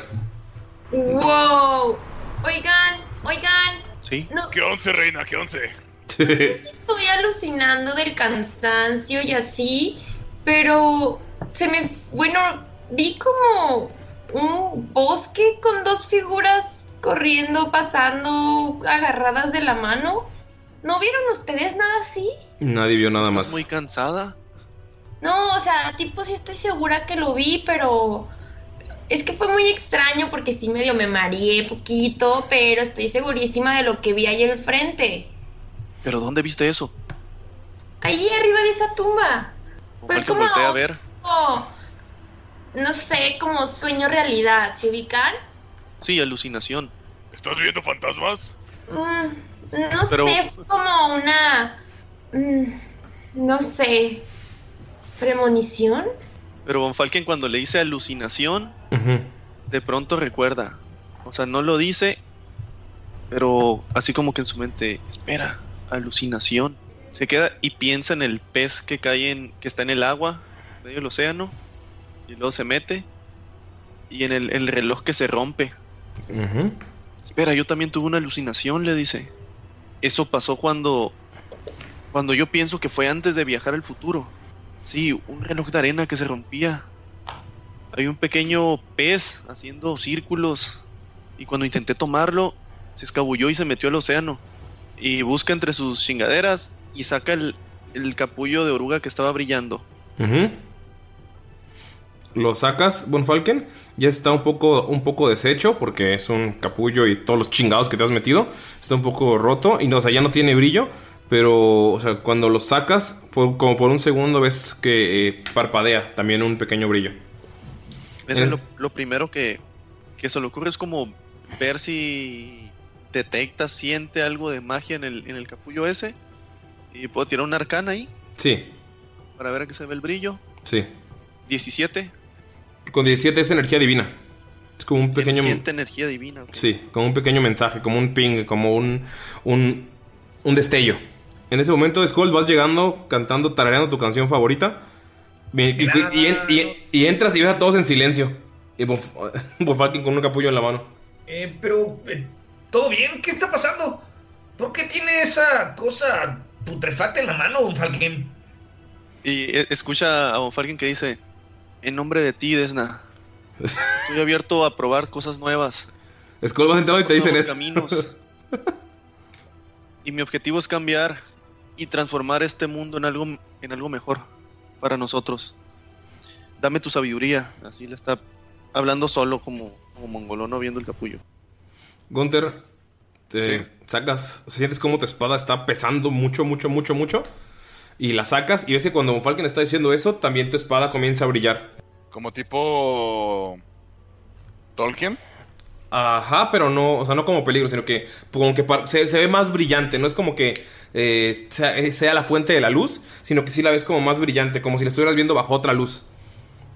¡Wow! Oigan, oigan.
Sí.
No,
¿Qué once, reina? ¿Qué once?
estoy alucinando del cansancio y así, pero se me, bueno, vi como un bosque con dos figuras corriendo, pasando, agarradas de la mano. ¿No vieron ustedes nada así?
Nadie vio nada
¿Estás
más.
muy cansada?
No, o sea, tipo sí estoy segura que lo vi, pero es que fue muy extraño porque sí medio me mareé poquito, pero estoy segurísima de lo que vi ahí al frente.
¿Pero dónde viste eso?
Ahí arriba de esa tumba. Fue como,
a ver.
como, no sé, como sueño realidad, ¿se ubican?
Sí, alucinación.
¿Estás viendo fantasmas?
Mm, no
Pero-
sé, fue como una, mm, no sé, premonición.
Pero Von Falken cuando le dice alucinación, De pronto recuerda. O sea, no lo dice, pero así como que en su mente, espera, alucinación. Se queda y piensa en el pez que cae en, que está en el agua, en medio del océano, y luego se mete, y en el, el reloj que se rompe. Espera, yo también tuve una alucinación, le dice. Eso pasó cuando. Cuando yo pienso que fue antes de viajar al futuro. Sí, un reloj de arena que se rompía. Hay un pequeño pez haciendo círculos. Y cuando intenté tomarlo, se escabulló y se metió al océano. Y busca entre sus chingaderas y saca el, el capullo de oruga que estaba brillando.
Lo sacas, Von Falken. Ya está un poco, un poco deshecho porque es un capullo y todos los chingados que te has metido. Está un poco roto y no, o sea, ya no tiene brillo. Pero, o sea, cuando lo sacas, por- como por un segundo ves que eh, parpadea también un pequeño brillo.
Eso es lo, lo primero que, que se le ocurre es como ver si detecta, siente algo de magia en el, en el capullo ese. Y puedo tirar una arcana ahí
Sí,
para ver a qué se ve el brillo.
sí.
17.
Con 17 es energía divina. Es como un pequeño.
Siente energía divina.
Sí, como un pequeño mensaje, como un ping, como un, un, un destello. En ese momento, Skull, vas llegando, cantando, tarareando tu canción favorita. Y, y- y- y- y- y entras y ves a todos en silencio. Y Bonf- Bonfalken con un capullo en la mano.
Eh, pero, eh, ¿todo bien? ¿Qué está pasando? ¿Por qué tiene esa cosa putrefacta en la mano, Von Falken.
Y eh, escucha a Von Falken que dice: En nombre de ti, Desna, estoy abierto a probar cosas nuevas.
Skull vas entrando y te dicen eso.
caminos. y mi objetivo es cambiar y transformar este mundo en algo, en algo mejor para nosotros. Dame tu sabiduría. Así le está hablando solo como, como mongolono viendo el capullo.
Gunter, te sacas, sientes como tu espada está pesando mucho, mucho, mucho, mucho. Y la sacas y ves que cuando Falken está diciendo eso, también tu espada comienza a brillar.
Como tipo. Tolkien.
Ajá, pero no, o sea, no como peligro, sino que como que se, se ve más brillante. No es como que eh, sea, eh, sea la fuente de la luz, sino que sí la ves como más brillante, como si la estuvieras viendo bajo otra luz.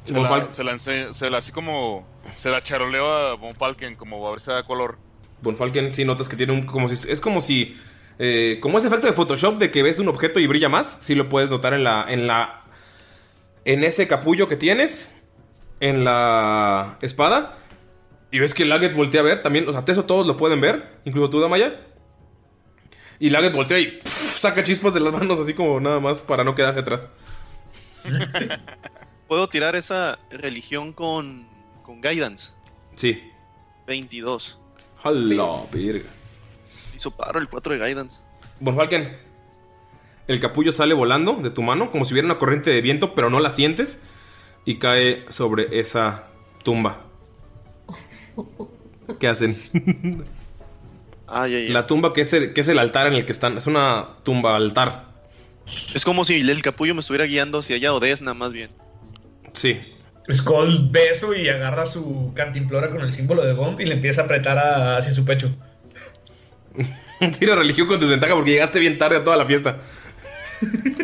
Se
Von
la, se la ense- se la así como. Se la charoleo a Von Falken como a ver si da color.
Von Falken sí notas que tiene un como si es como si eh, como ese efecto de Photoshop de que ves un objeto y brilla más, sí lo puedes notar en la en la en ese capullo que tienes en la espada y ves que Laget voltea a ver también, o sea, eso todos lo pueden ver, incluso tú Damaya. Y Laget voltea y pff, saca chispas de las manos así como nada más para no quedarse atrás.
¿Puedo tirar esa religión con, con guidance?
Sí.
22.
Jala, verga.
Hizo paro el 4 de guidance.
Von Falken, el capullo sale volando de tu mano como si hubiera una corriente de viento, pero no la sientes y cae sobre esa tumba. ¿Qué hacen? La tumba que es, el, que es el altar en el que están. Es una tumba altar.
Es como si el capullo me estuviera guiando hacia allá o Desna más bien.
Sí.
Skull ve eso y agarra su cantimplora con el símbolo de Bond y le empieza a apretar a- hacia su pecho.
Tira religión con desventaja porque llegaste bien tarde a toda la fiesta.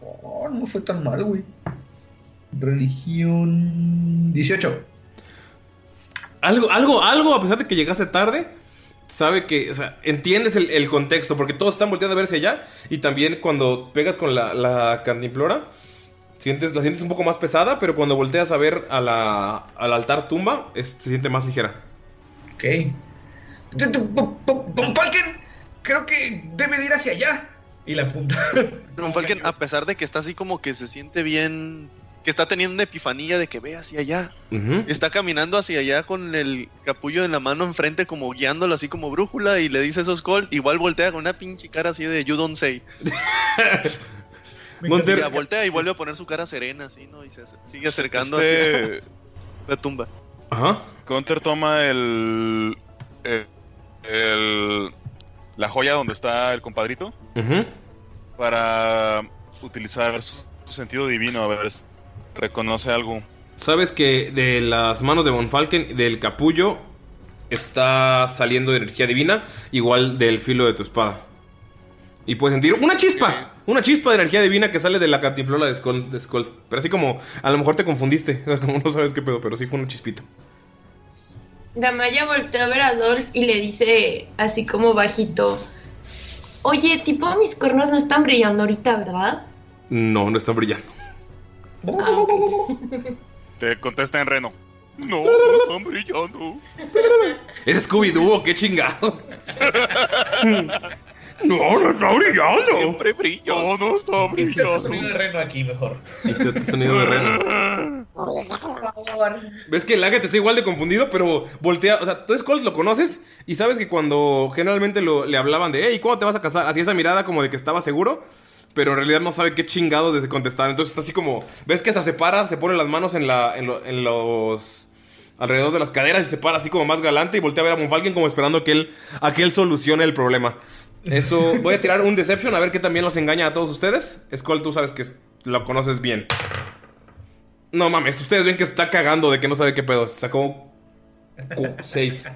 Oh, no fue tan mal, güey. Religión 18.
Algo, algo, algo, a pesar de que llegaste tarde, sabe que, o sea, entiendes el, el contexto, porque todos están volteando a verse allá, y también cuando pegas con la, la cantimplora, sientes, la sientes un poco más pesada, pero cuando volteas a ver a la, al altar tumba, es- se siente más ligera.
Ok. Von Falken, creo que debe de ir hacia allá. Y la apunta.
Von Falken, a pesar de que está así como que se siente bien, que está teniendo una epifanía de que ve hacia allá. Está caminando hacia allá con el capullo en la mano enfrente, como guiándolo así como brújula, y le dice eso a Skull. Igual voltea con una pinche cara así de You don't say.
Monter-
Y voltea y vuelve a poner su cara serena, así, ¿no? Y se sigue acercando
Este-
hacia la tumba.
Ajá.
Counter toma el, el, el- la joya donde está el compadrito
Ujú.
para utilizar su, su sentido divino a ver si reconoce algo.
Sabes que de las manos de Von Falken, del capullo, está saliendo energía divina, igual del filo de tu espada. Y puedes sentir una chispa, una chispa de energía divina que sale de la cantimplora de Skull, de Skull. Pero así como, a lo mejor te confundiste, como no sabes qué pedo, pero sí fue una chispita.
Damaya voltea a ver a Dolph y le dice así como bajito. Oye, tipo mis cuernos no están brillando ahorita, ¿verdad?
No, no está brillando.
Te contesta en reno. No, no están brillando.
Es Scooby-Doo, qué chingado. no, no está brillando.
Siempre brilla.
No, no está
sonido de reno aquí mejor.
Sonido de reno.
Por favor.
Ves que el Laget está igual de confundido, pero voltea. O sea, tú Skull lo conoces y sabes que cuando generalmente lo- le hablaban de, hey, ¿cuándo te vas a casar? Hacía esa mirada como de que estaba seguro, pero en realidad no sabe qué chingados de contestar. Entonces está así como, ves que se separa, se pone las manos en, la, en, lo- en los. alrededor de las caderas y se para así como más galante y voltea a ver a Monfalken como esperando que él, a que él solucione el problema. Eso, voy a tirar un Deception a ver qué también los engaña a todos ustedes. Skull, tú sabes que lo conoces bien. No mames, ustedes ven que se está cagando de que no sabe qué pedo. Sacó 6.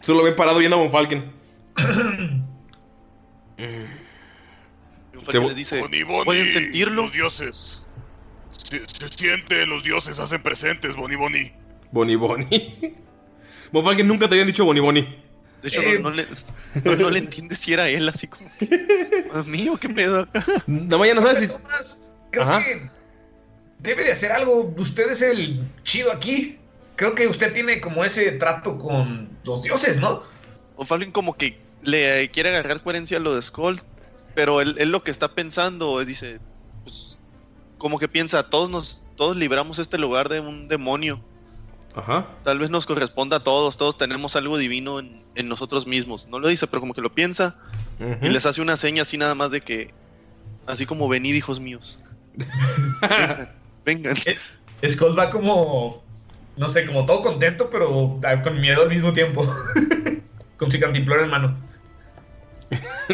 Solo ven parado viendo a Von Falken. Te
les dice,
Boni, Boni,
¿pueden sentirlo?
Los dioses. Se, se siente, los dioses hacen presentes, Boni Boni.
Boni Boni. Falken nunca te habían dicho Boni Boni.
De hecho,
Eh.
no, no le, no, no le entiende si era él, así como. que, "Dios mío, qué pedo acá.
Damaya no sabes si.
Tomás, creo
Ajá.
que debe de hacer algo. Usted es el chido aquí. Creo que usted tiene como ese trato con los dioses, ¿no?
Von Falken como que le quiere agarrar coherencia a lo de Skull, pero él, él lo que está pensando es, dice, pues, como que piensa, todos nos, todos libramos este lugar de un demonio.
Ajá.
Tal vez nos corresponda a todos, todos tenemos algo divino en, en nosotros mismos. No lo dice, pero como que lo piensa y les hace una seña así nada más de que, así como venid hijos míos. Vengan.
Skull va como, no sé, como todo contento, pero con miedo al mismo tiempo. con su cantimplora en mano.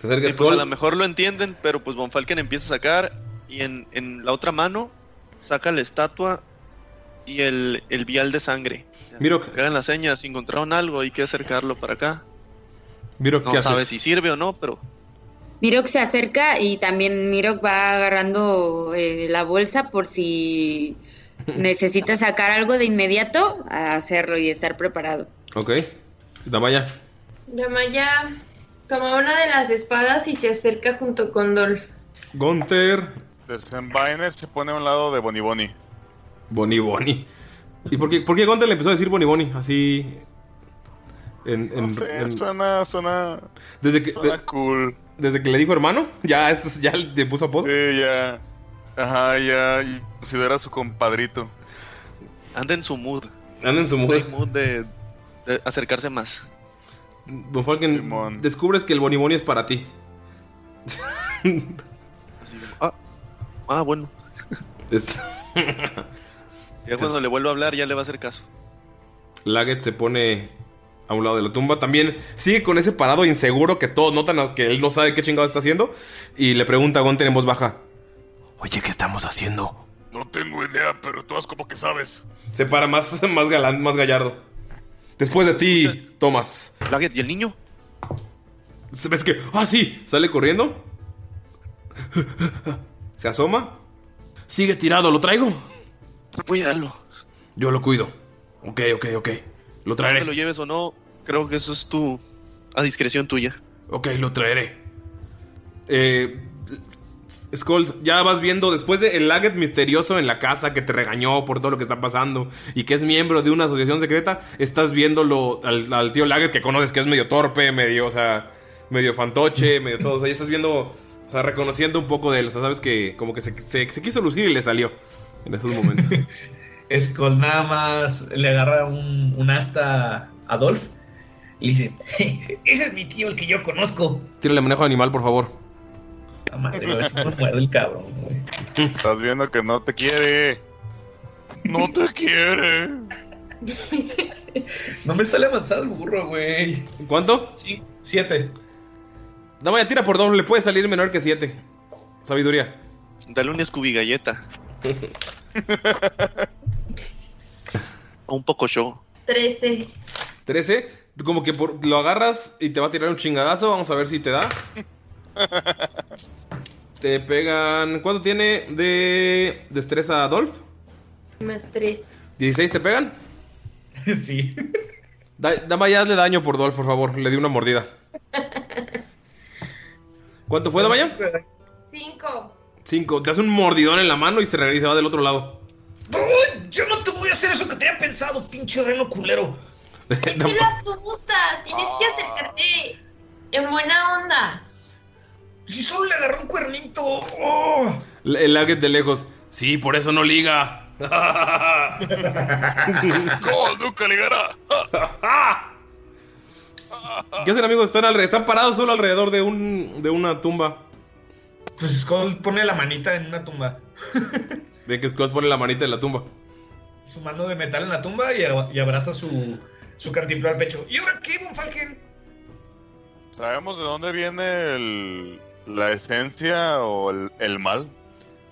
Se acerca
Y pues a lo mejor lo entienden, pero pues Von Falken empieza a sacar y en, en la otra mano saca la estatua y el, el vial de sangre.
Miro
que hagan la seña, si encontraron algo hay que acercarlo para acá.
Miro,
No
¿qué
sabe
haces?
si sirve o no, pero
Mirok se acerca y también Mirok va agarrando eh, la bolsa por si necesita sacar algo de inmediato, a hacerlo y estar preparado.
Ok. Damaya.
Damaya toma una de las espadas y se acerca junto con Dolph.
Gunther.
Desenvaine se pone a un lado de Bonnie Bonnie.
Boni Boni. ¿Y por qué, por qué Gunther le empezó a decir Boni Boni? Así. En, en-
No sé,
en-
suena, suena.
desde que,
suena
de-
cool.
desde que le dijo hermano, ya, es, ya le puso apodo.
Sí, ya. Ajá, ya. y Considera a su compadrito.
anda en su mood.
Anda en su mood.
Hay mood de, de acercarse más.
Von Falken, descubres que el Boni Boni es para ti.
Así ah, ah, bueno.
Es-
Ya cuando le vuelva a hablar ya le va a hacer caso.
Laget se pone a un lado de la tumba. También sigue con ese parado inseguro que todos notan que él no sabe qué chingado está haciendo. Y le pregunta a Gunther en voz baja: Oye, ¿qué estamos haciendo?
No tengo idea, pero tú has como que sabes.
Se para más, más galán, más gallardo. Después de ti.
Laget, ¿y el niño?
¿Ves que? Ah, sí. Sale corriendo. Se asoma. Sigue tirado, ¿lo traigo?
Cuídalo.
Yo lo cuido. Ok, ok, ok. Lo
Que
traeré.
lo lleves o no, creo que eso es tu. a discreción tuya.
Ok, lo traeré. Eh. Skull, ya vas viendo después del el Laget misterioso en la casa que te regañó por todo lo que está pasando y que es miembro de una asociación secreta, estás viéndolo al, al tío Laget que conoces que es medio torpe, medio, o sea, medio fantoche, medio todo. O sea, ya estás viendo, o sea, reconociendo un poco de él. O sea, sabes que como que se, se- se quiso lucir y le salió en esos momentos.
Skull nada más le agarra un, un asta a Dolph y le dice: Ese es mi tío, el que yo conozco.
Tírale manejo animal, por favor.
Madre, a ver si me muerde el cabrón. güey.
Estás viendo que no te quiere. No te quiere.
No me sale avanzar el burro, güey.
¿Cuánto?
Sí, siete.
Dame ya tira por doble, le puede salir menor que 7. Sabiduría.
Dale una Scooby galleta. o un poco show.
13.
13. Como que por- lo agarras y te va a tirar un chingadazo. Vamos a ver si te da. Te pegan. ¿Cuánto tiene de destreza Dolph?
Más 3.
¿16 te pegan?
sí.
Da, dame ya hazle daño por Dolph, por favor. Le di una mordida. ¿Cuánto fue, Damaya?
5.
5. Te hace un mordidón en la mano y se regresa y se va del otro lado.
¡Uy! Yo no te voy a hacer eso que tenía pensado, pinche reno culero.
Es que lo asustas. Tienes que acercarte en buena onda.
Si solo le agarró un cuernito. ¡Oh!
El Laget de lejos. Sí, por eso no liga.
¡Gol! ¡Nunca ligará!
¿Qué hacen, amigos? Están, están parados solo alrededor de, un, de una tumba.
Pues Skull pone la manita en una tumba.
Ven que Scott pone la manita en la tumba.
Su mano de metal en la tumba y, ab- y abraza su, su cantimplora al pecho. ¿Y ahora qué, Von Falken?
¿Sabemos de dónde viene el- la esencia o el, el mal?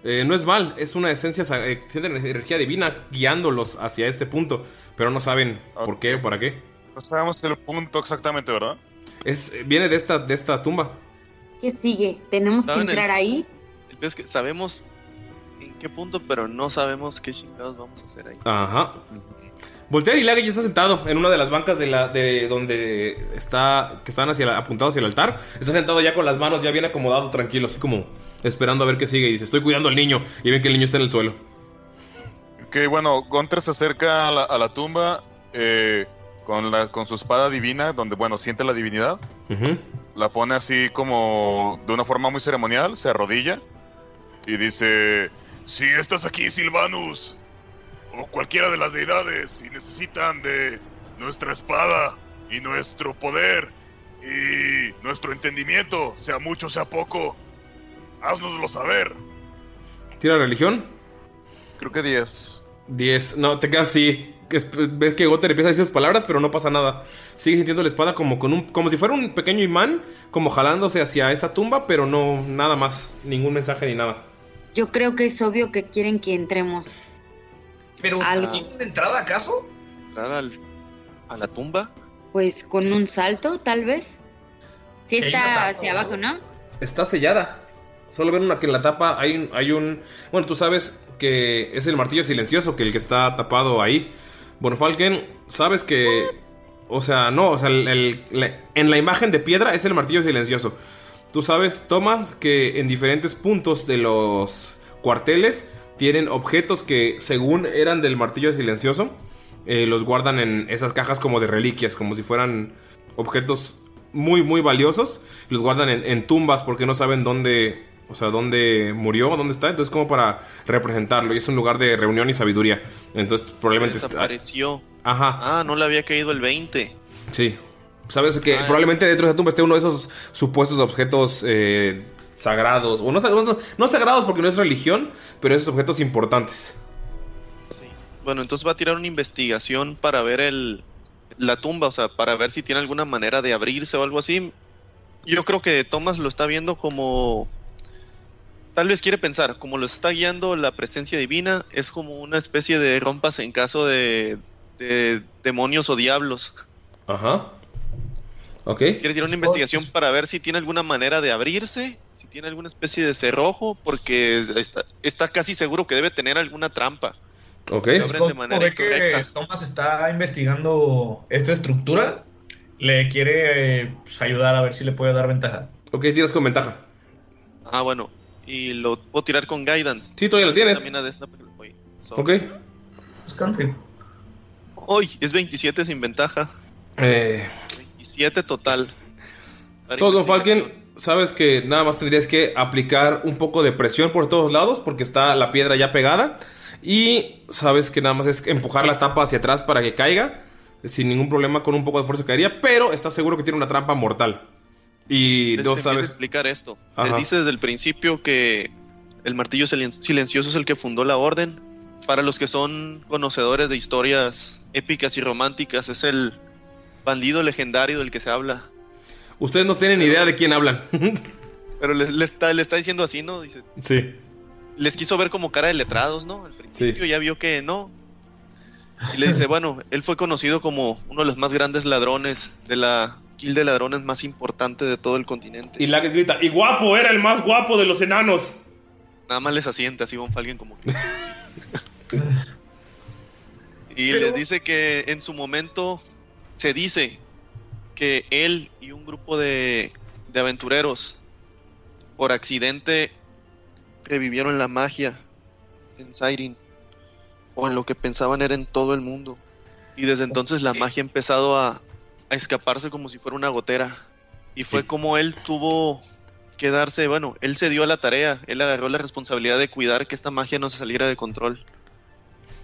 Eh, no es mal, es una esencia, eh, sienten energía divina guiándolos hacia este punto, pero no saben por qué o para qué.
No sabemos el punto exactamente, ¿verdad?
Es, viene de esta, de esta tumba.
¿Qué sigue? ¿Tenemos que
¿Saben el-
entrar ahí?
El peor es que sabemos en qué punto, pero no sabemos qué chingados vamos a hacer ahí.
Ajá. Voltear y Lague ya está sentado en una de las bancas de la de donde está que están hacia la- apuntados hacia el altar. Está sentado ya con las manos ya bien acomodado, tranquilo, así como esperando a ver qué sigue y dice, "Estoy cuidando al niño." Y ven que el niño está en el suelo.
Que bueno, Gunter se acerca a la, a la tumba, eh, con, la, con su espada divina, donde, bueno, siente la divinidad. La pone así como de una forma muy ceremonial, se arrodilla y dice,
Si estás aquí, Silvanus, o cualquiera de las deidades, y necesitan de nuestra espada y nuestro poder y nuestro entendimiento, sea mucho, sea poco, haznoslo saber.
¿Tira religión?
Creo que 10.
10. No, te quedas así. Es- Ves que Gotter empieza a decir esas palabras, pero no pasa nada. Sigue sintiendo la espada como con un. como si fuera un pequeño imán, como jalándose hacia esa tumba, pero no nada más. Ningún mensaje ni nada.
Yo creo que es obvio que quieren que entremos.
¿Pero
Algo.
tiene una entrada acaso?
¿Entrar al- a la tumba?
Pues con un salto, tal vez. Sí está hacia abajo, ¿no?
Está sellada. Solo ven una que en la tapa hay un, hay un. Bueno, tú sabes que es el martillo silencioso, que el que está tapado ahí. Bueno, Falken, sabes que. O sea, no, o sea, el- el- la- en la imagen de piedra es el martillo silencioso. Tú sabes, Thomas, que en diferentes puntos de los cuarteles tienen objetos que, según eran del martillo silencioso, eh, los guardan en esas cajas como de reliquias, como si fueran objetos muy, muy valiosos. Los guardan en, en tumbas porque no saben dónde, o sea, dónde murió, dónde está. Entonces, como para representarlo. Y es un lugar de reunión y sabiduría. Entonces, probablemente. está-
Desapareció.
Ajá.
Ah, no le había caído el 20.
Sí. Sabes que
Ah,
probablemente dentro de esa tumba esté uno de esos supuestos objetos eh, sagrados. O no, no- no sagrados porque no es religión, pero esos objetos importantes.
Bueno, entonces va a tirar una investigación para ver el la tumba, o sea, para ver si tiene alguna manera de abrirse o algo así. Yo creo que Thomas lo está viendo como tal vez quiere pensar, como lo está guiando la presencia divina, es como una especie de rompas en caso de, de demonios o diablos.
Ajá. Ok.
Quiere tirar una investigación para ver si tiene alguna manera de abrirse, si tiene alguna especie de cerrojo, porque está, está casi seguro que debe tener alguna trampa.
Ok.
Se abren de manera
ve que. Thomas está investigando esta estructura, le quiere eh, pues, ayudar a ver si le puede dar ventaja.
Ok, tiras con ventaja.
Ah, bueno. Y lo puedo tirar con guidance.
Sí, todavía lo tienes.
También a Desna, pero voy. So-
Ok.
Hoy es 27 sin ventaja.
Eh,
27 total.
Todo, Falken, sabes que nada más tendrías que aplicar un poco de presión por todos lados porque está la piedra ya pegada. Y sabes que nada más es empujar la tapa hacia atrás para que caiga. Sin ningún problema, con un poco de fuerza caería. Pero estás seguro que tiene una trampa mortal. Y no sabes.
explicar esto.
Ajá.
Les dice desde el principio que el martillo silen- silencioso es el que fundó la orden. Para los que son conocedores de historias épicas y románticas, es el bandido legendario del que se habla.
Ustedes no tienen idea de quién hablan.
Pero le, le está, le está diciendo así, ¿no? Dice,
sí.
les quiso ver como cara de letrados, ¿no? Al principio ya vio que no. Y le dice, bueno, él fue conocido como uno de los más grandes ladrones de la guilda de ladrones más importante de todo el continente.
Y Lagues grita: ¡Y guapo! Era el más guapo de los enanos.
Nada más les asienta así Von Falken como que... y les dice que en su momento se dice que él y un grupo de, de aventureros por accidente revivieron la magia en Siren o en lo que pensaban era en todo el mundo. Y desde entonces la magia ha empezado a, a escaparse como si fuera una gotera. Y fue como él tuvo que darse, bueno, él se dio a la tarea, él agarró la responsabilidad de cuidar que esta magia no se saliera de control.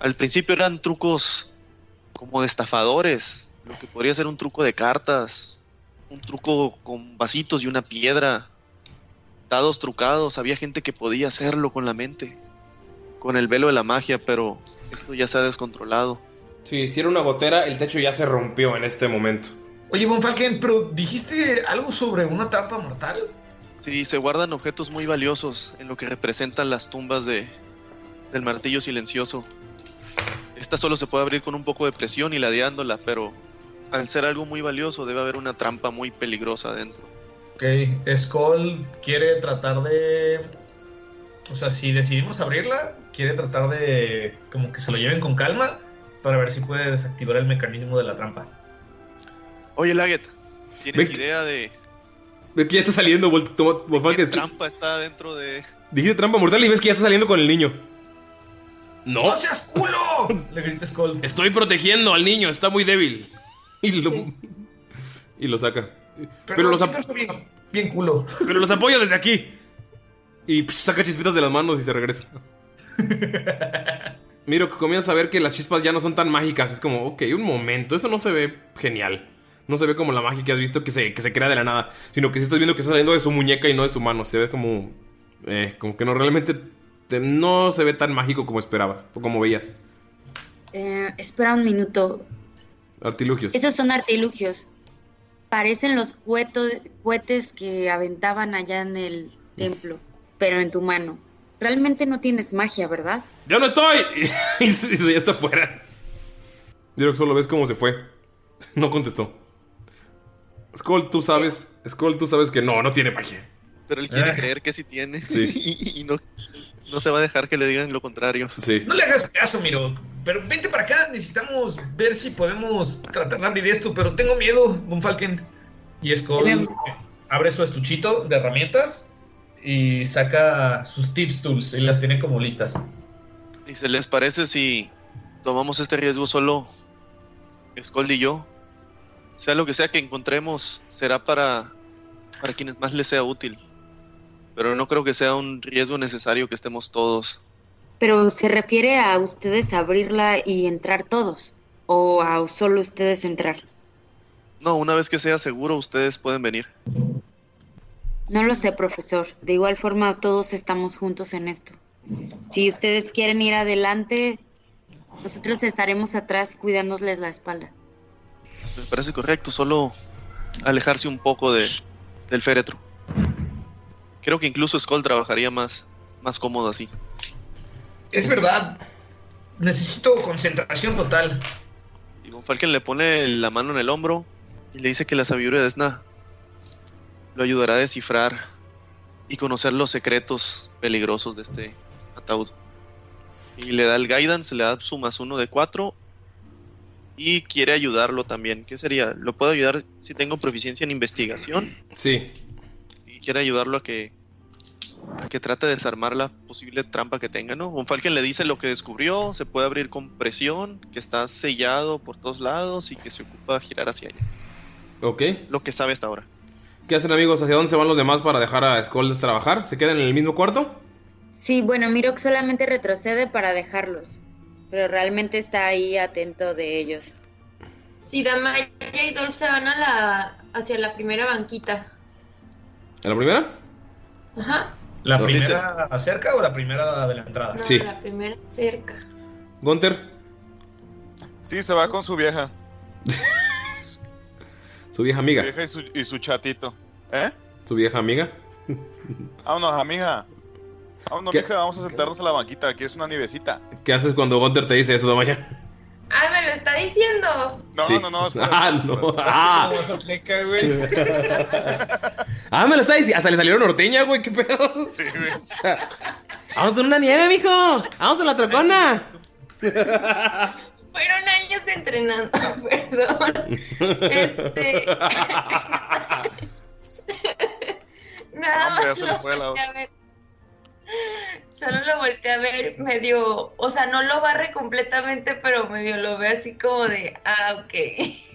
Al principio eran trucos como de estafadores, lo que podría ser un truco de cartas, un truco con vasitos y una piedra, dados trucados, había gente que podía hacerlo con la mente, con el velo de la magia, pero esto ya se ha descontrolado.
Si hiciera una gotera, el techo ya se rompió en este momento.
Oye, Von Falken, pero dijiste algo sobre una trampa mortal.
Sí, se guardan objetos muy valiosos en lo que representan las tumbas de, del martillo silencioso. Esta solo se puede abrir con un poco de presión y ladeándola, pero al ser algo muy valioso debe haber una trampa muy peligrosa dentro.
Ok, Skull quiere tratar de... O sea, si decidimos abrirla, quiere tratar de como que se lo lleven con calma para ver si puede desactivar el mecanismo de la trampa.
Oye, Laget, ¿tienes idea de
Ve que ya está saliendo,
qué trampa está dentro de...
Dijiste trampa mortal y ves que ya está saliendo con el niño. No.
seas culo! Le grita Skull.
Estoy protegiendo al niño, está muy débil. Y lo, y lo saca.
Pero,
Pero los,
siempre
ap-
fue bien, bien culo.
pero los apoyo desde aquí. Y psh, saca chispitas de las manos y se regresa. Miro que comienza a ver que las chispas ya no son tan mágicas. Es como, ok, un momento, eso no se ve genial. No se ve como la magia que has visto que se, que se crea de la nada. Sino que si estás viendo que está saliendo de su muñeca y no de su mano. Se ve como. eh, como que no realmente. te- no se ve tan mágico como esperabas. O como veías.
Eh, espera un minuto.
Artilugios.
Esos son artilugios. Parecen los cueto- cohetes que aventaban allá en el templo, pero en tu mano. Realmente no tienes magia, ¿verdad?
¡Ya no estoy! Y, y ya está fuera. Que solo ves cómo se fue. No contestó. Skull, tú sabes. Skull, tú sabes que no, no tiene magia.
Pero él quiere creer que sí tiene.
Sí.
y, y no, no se va a dejar que le digan lo contrario.
Sí.
No le hagas caso, Miro. Pero vente para acá. Necesitamos ver si podemos tratar de abrir esto. Pero tengo miedo, Von Falken. Y Skull abre su estuchito de herramientas y saca sus tips tools y las tiene como listas.
¿Y se les parece si tomamos este riesgo solo Skull y yo? Sea lo que sea que encontremos, será para, para quienes más les sea útil. Pero no creo que sea un riesgo necesario que estemos todos.
Pero se refiere a ustedes abrirla y entrar todos. O a solo ustedes entrar.
No, una vez que sea seguro, ustedes pueden venir.
No lo sé, profesor. De igual forma, todos estamos juntos en esto. Si ustedes quieren ir adelante, nosotros estaremos atrás cuidándoles la espalda.
Me parece correcto, solo alejarse un poco de, del féretro. Creo que incluso Skull trabajaría más, más cómodo así.
Es verdad. Necesito concentración total.
Y Von Falken le pone la mano en el hombro y le dice que la sabiduría de Esna lo ayudará a descifrar y conocer los secretos peligrosos de este ataúd. Y le da el guidance, le da su más uno de cuatro y quiere ayudarlo también. ¿Qué sería? Lo puedo ayudar si tengo proficiencia en investigación
Sí.
y quiere ayudarlo a que que trate de desarmar la posible trampa que tenga, ¿no? Von Falken le dice lo que descubrió, se puede abrir con presión, que está sellado por todos lados y que se ocupa de girar hacia allá.
Ok.
Lo que sabe hasta ahora.
¿Qué hacen amigos? ¿Hacia dónde se van los demás para dejar a Skull trabajar? ¿Se quedan en el mismo cuarto?
Sí, bueno, Mirok solamente retrocede para dejarlos. Pero realmente está ahí atento de ellos.
Sí, Damaya y Dolph se van a la, hacia la primera banquita.
¿En la primera?
Ajá.
¿La
No,
primera cerca o la primera de la entrada?
No,
Sí.
la primera cerca.
Gunter,
Sí, se va con su vieja.
su vieja amiga.
Su vieja y su, y su chatito. ¿Eh?
Su vieja amiga.
Vámonos, amiga. Vámonos,
¿Qué?
mija, vamos a sentarnos a la banquita. ¿Quieres una nievecita?
¿Qué haces cuando Gunter te dice eso, Damaya?
¡Ah, me lo está diciendo!
No,
Sí.
no, no. espera,
Ah, no. Ah,
güey.
ah, me lo está diciendo. Hasta le salieron norteña, güey. ¿Qué pedo?
Sí, güey.
Vamos a una nieve, mijo. Vamos a la trocona.
Fueron años entrenando, perdón. Este. Nada
Hombre, ya
más Solo lo volteé a ver medio, o sea, no lo barre completamente, pero medio lo ve así como de, ah, ok.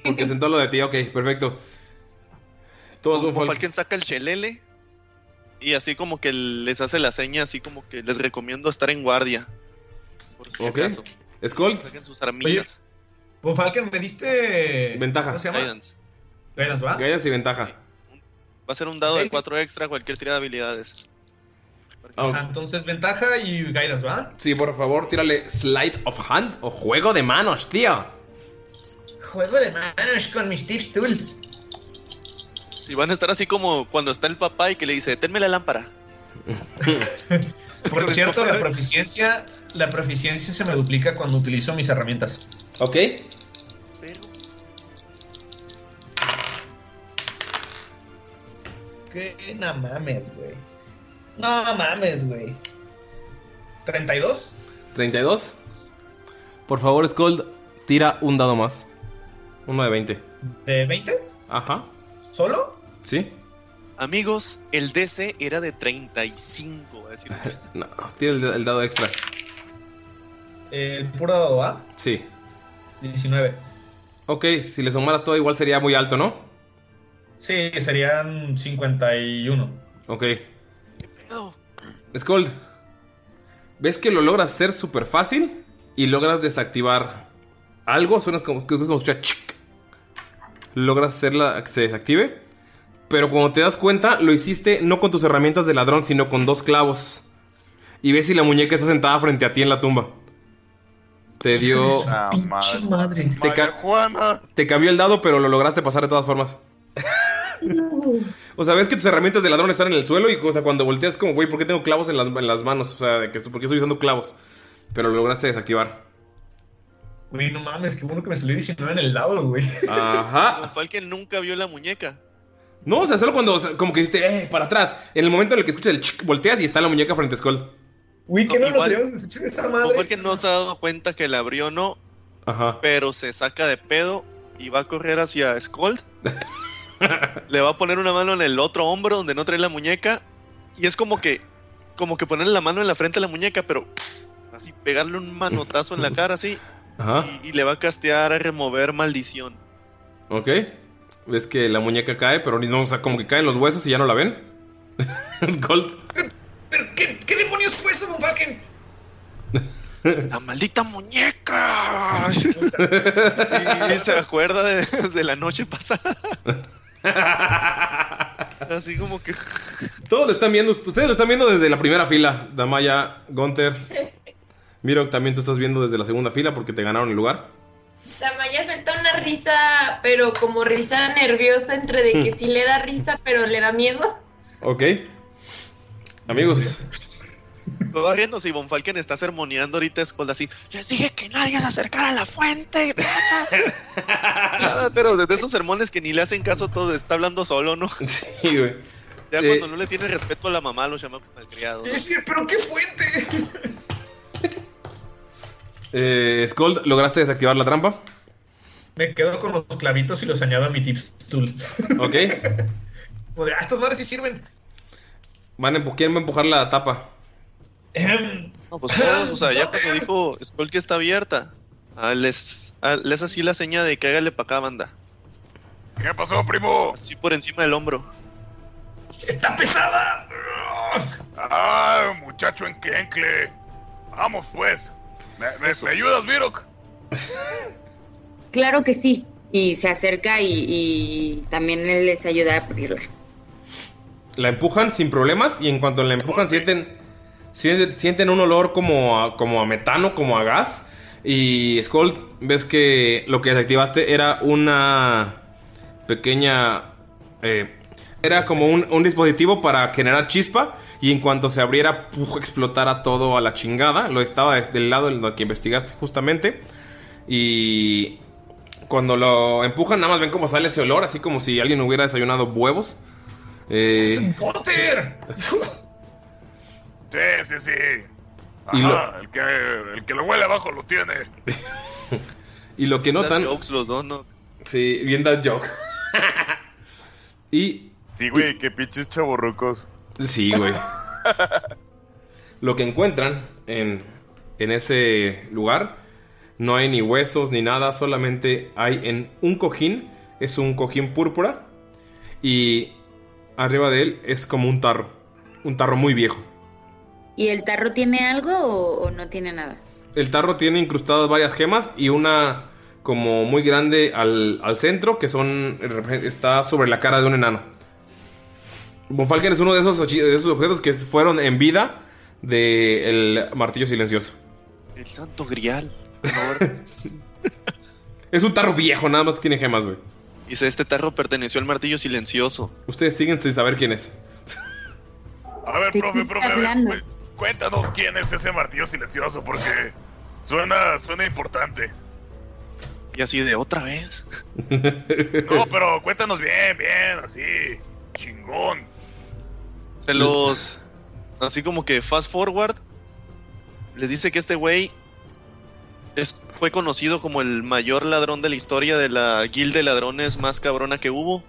Porque sentó lo de ti. Ok, perfecto. Fal-
Falken saca el chelele y así como que les hace la seña, así como que les recomiendo estar en guardia. Por si
Ok.
acaso.
Skull,
Saquen sus.
Von Falken, me diste.
Ventaja.
¿Cómo se llama?
Guidance.
Guidance, ¿va?
Guidance y ventaja.
Va a ser un dado de
Ok.
4 extra cualquier tirada de habilidades.
Entonces ventaja y guidance, ¿va?
Sí, por favor, tírale Slide of Hand o juego de manos, tío.
Juego de manos con mis tips tools.
Y van a estar así como cuando está el papá y que le dice, tenme la lámpara.
Por cierto, la proficiencia, la proficiencia se me duplica cuando utilizo mis herramientas.
Ok.
Pero
Que no mames, güey. No mames, güey. ¿32?
32. Por favor, Skull, tira un dado más. Uno de 20.
¿De 20?
Ajá.
¿Solo?
¿Sí?
amigos, el DC era de 35. va a decir.
No, tira el, el dado extra.
El puro dado A,
Sí.
19.
Ok, si le sumaras todo igual sería muy alto, ¿no?
Sí, serían 51.
Ok. Skull, ¿ves que lo logras hacer súper fácil? Y logras desactivar algo, suenas como, como, como escucha chic. Logras hacerla que se desactive. Pero cuando te das cuenta, lo hiciste no con tus herramientas de ladrón, sino con dos clavos. Y ves si la muñeca está sentada frente a ti en la tumba. Te dio.
Ah,
Pinche madre.
Te, ca-
Juana.
te cambió el dado, pero lo lograste pasar de todas formas. O sea, ves que tus herramientas de ladrón están en el suelo y o sea, cuando volteas como, güey, ¿por qué tengo clavos en las, en las manos? O sea, de que esto- ¿por qué estoy usando clavos? Pero lo lograste desactivar.
Güey, no mames, qué bueno que me salió 19 en el lado, güey.
Ajá.
Falken nunca vio la muñeca.
No, o sea, solo cuando o sea, como que dijiste, eh, para atrás. En el momento en el que escuchas el chic, volteas y está la muñeca frente a Skull.
Güey,
que no nos
habíamos deshecho de esa
Como Falken no se ha dado cuenta que la abrió no,
Ajá.
pero se saca de pedo y va a correr hacia Skold. Le va a poner una mano en el otro hombro donde no trae la muñeca. Y es como que, como que ponerle la mano en la frente a la muñeca, pero así pegarle un manotazo en la cara así.
Ajá.
Y, y le va a castear a remover maldición.
Ok. Ves que la muñeca cae, pero no, o sea, como que caen los huesos y ya no la ven. Skull.
¿Qué, qué demonios fue eso, Falken?
¡La maldita muñeca! y, y se acuerda de, de la noche pasada. Así como que.
Todos lo están viendo, ustedes lo están viendo desde la primera fila. Damaya, Gunter. Miro, también tú estás viendo desde la segunda fila porque te ganaron el lugar.
Tamaya suelta una risa, pero como risa nerviosa entre de que sí le da risa, pero le da miedo.
Ok. Amigos,
Riéndose y Von Falken está sermoneando ahorita a Skull así. Les dije que nadie se acercara a la fuente. Nada, pero desde esos sermones que ni le hacen caso todo, está hablando solo, ¿no?
Sí, güey.
Ya
Eh,
cuando no le tiene respeto a la mamá, lo llama malcriado.
Sí, pero qué fuente.
eh, Skull, ¿lograste desactivar la trampa?
Me quedo con los clavitos y los añado a mi tips tool.
Ok.
Ah, estas madres sí sirven.
Van a empu- ¿Quién va a empujar la tapa?
No, pues todos, o sea, ya cuando dijo Skull que está abierta, ah, les, ah, les así la seña de que hágale para acá, banda.
¿Qué pasó, primo?
Así por encima del hombro.
¡Está pesada!
Ah, muchacho enclencle. Vamos, pues. ¿Me, me- me ayudas, Virok?
Claro que sí. Y se acerca y, y también él les ayuda a abrirla.
La empujan sin problemas y en cuanto la empujan sienten, sienten, un olor como a, como a metano, como a gas. Y Skull, ves que lo que desactivaste era una pequeña... eh, era como un, un dispositivo para generar chispa y en cuanto se abriera, ¡puf! explotara todo a la chingada. Lo estaba de- del lado lo que investigaste justamente. Y cuando lo empujan, nada más ven cómo sale ese olor, así como si alguien hubiera desayunado huevos. Eh.
Sí, sí, sí.
Y
el, que, el que lo huele abajo lo tiene.
y lo que notan.
jokes los dos, ¿no?
Sí, bien dad jokes. y.
Sí, güey, qué pinches chaborrucos.
Sí, güey. lo que encuentran en, en ese lugar no hay ni huesos ni nada, solamente hay en un cojín, es un cojín púrpura y arriba de él es como un tarro, un tarro muy viejo.
¿Y el tarro tiene algo o, o no tiene nada?
El tarro tiene incrustadas varias gemas y una como muy grande al, al centro que son está sobre la cara de un enano. Bonfalken es uno de esos, de esos objetos que fueron en vida del martillo silencioso.
El santo grial.
Es un tarro viejo, nada más tiene gemas, güey.
Dice, este tarro perteneció al martillo silencioso.
Ustedes siguen sin saber quién es.
A ver,
¿De
profe, profe, a ver, cuéntanos quién es ese martillo silencioso, porque suena, suena importante.
Y así de otra vez.
No, pero cuéntanos bien, bien, así, chingón.
Se los. Así como que fast forward. Les dice que este güey. Es, fue conocido como el mayor ladrón de la historia de la guild de ladrones más cabrona que hubo.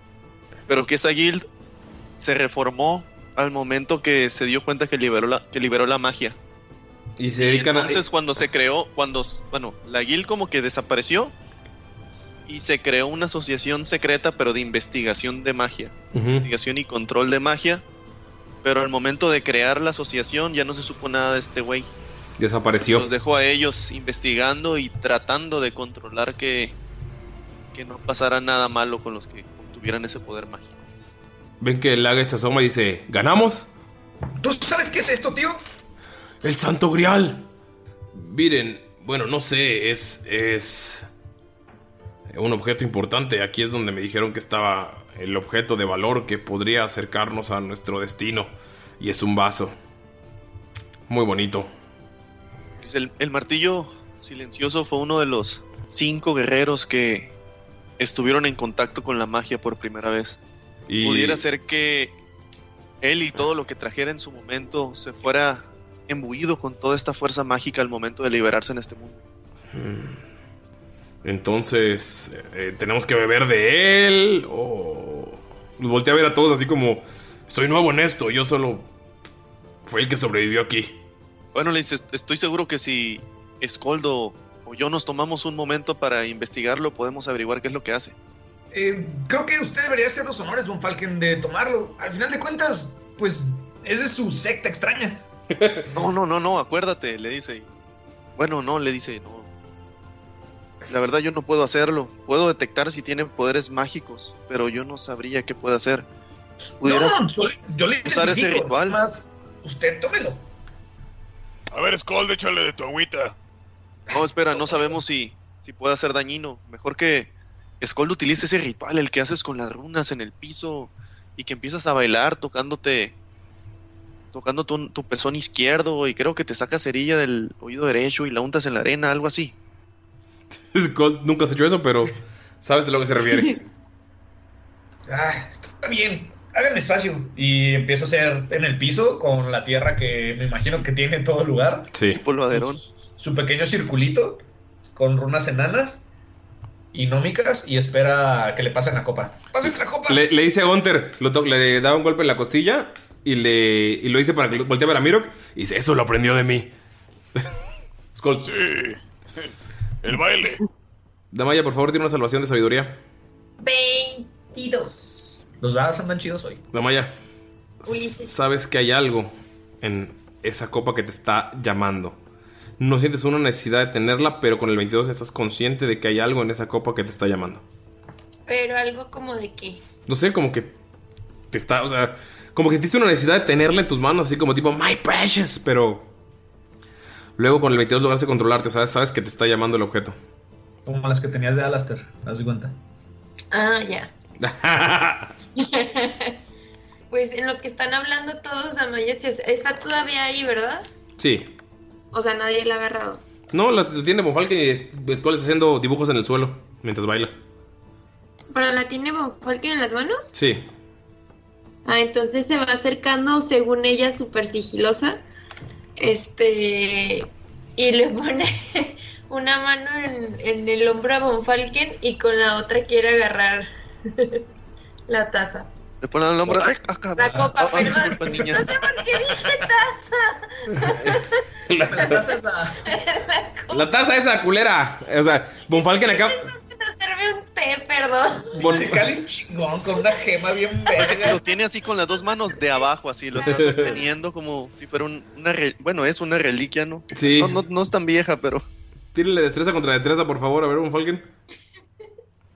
Pero que esa guild se reformó al momento que se dio cuenta que liberó la, que liberó la magia.
Y se dedican a.
Entonces cuando se creó, cuando, bueno, la guild como que desapareció y se creó una asociación secreta, pero de investigación de magia. Investigación y control de magia. Pero al momento de crear la asociación ya no se supo nada de este güey.
Desapareció.
Los dejó a ellos investigando y tratando de controlar que, que no pasara nada malo con los que tuvieran ese poder mágico.
Ven que el Laget se asoma y dice: ¿Ganamos?
¿Tú sabes qué es esto, tío?
¡El Santo Grial! Miren, bueno, no sé, es. es. un objeto importante. Aquí es donde me dijeron que estaba el objeto de valor que podría acercarnos a nuestro destino. Y es un vaso. Muy bonito.
El, el martillo silencioso fue uno de los cinco guerreros que estuvieron en contacto con la magia por primera vez.
Y-
Pudiera ser que él y todo lo que trajera en su momento se fuera embuido con toda esta fuerza mágica al momento de liberarse en este mundo.
Mm. Entonces, eh, ¿tenemos que beber de él? O. Los volteé a ver a todos así como. Soy nuevo en esto, yo solo. Fue el que sobrevivió aquí.
Bueno, le dice, estoy seguro que si Escoldo o yo nos tomamos un momento para investigarlo, podemos averiguar qué es lo que hace.
Eh, creo que usted debería hacer los honores, Von Falken, de tomarlo. Al final de cuentas, pues, es de su secta extraña.
No, no, no, no, acuérdate, le dice. Bueno, no, le dice, no. La verdad yo no puedo hacerlo. Puedo detectar si tiene poderes mágicos, pero yo no sabría qué puede hacer. ¿Pudieras
No, yo, le- yo le
usar ese ritual?
Más, usted tómelo.
A ver, Skull, échale de tu agüita.
No, espera, no sabemos si, si puede ser dañino. Mejor que Skold utilice ese ritual, el que haces con las runas en el piso y que empiezas a bailar tocándote tocando tu, tu pezón izquierdo y creo que te sacas cerilla del oído derecho y la untas en la arena, algo así.
Skull nunca has hecho eso, pero sabes de lo que se refiere.
Ah, está bien. Háganme espacio. Y empieza a hacer en el piso con la tierra que me imagino que tiene en todo el lugar.
Sí.
Polvaderón.
Su, su pequeño circulito con runas enanas y nómicas y espera que le pasen la copa. ¡Pásenme la copa!
Le, le dice a Gunter, lo to- le da un golpe en la costilla y, le, y lo dice para que voltee a ver a Mirok. Y dice, eso lo aprendió de mí. Skull.
Sí. El baile.
Damaya, por favor, tiene una salvación de sabiduría.
22.
Los dados andan chidos hoy.
Damaya,
Ulises.
sabes que hay algo en esa copa que te está llamando. No sientes una necesidad de tenerla, pero con el 22 estás consciente de que hay algo en esa copa que te está llamando.
Pero algo como de qué.
No sé, como que te está, o sea, como que sentiste una necesidad de tenerla en tus manos, así como tipo, my precious, pero luego con el 22 lograste controlarte, o sea, sabes que te está llamando el objeto.
Como las que tenías de Alastair, haz de cuenta.
Ah, ya. Pues en lo que están hablando todos, es- está todavía ahí, ¿verdad?
sí.
O sea, nadie la ha agarrado.
No, la, tiene Von Falken y Skull está haciendo dibujos en el suelo mientras baila.
¿Para la tiene Von Falken en las manos?
Sí.
Ah, entonces se va acercando, según ella, súper sigilosa. Este. Y le pone una mano en, en el hombro a Von Falken y con la otra quiere agarrar la taza.
Le ponen el nombre. ¡Ay, acá!
La copa,
Ah, ay,
perdón.
disculpa, niña.
No sé por qué dije taza.
La taza esa.
La taza esa culera. O sea, Von Falken acá.
Serve un té, perdón.
Cali chingón con una gema bien verga.
Lo tiene así con las dos manos de abajo, así lo está sosteniendo como si fuera un- una. re- Bueno, es una reliquia, ¿no?
Sí.
No, no, no es tan vieja, pero.
Tírenle destreza contra destreza, por favor, a ver, Von Falken.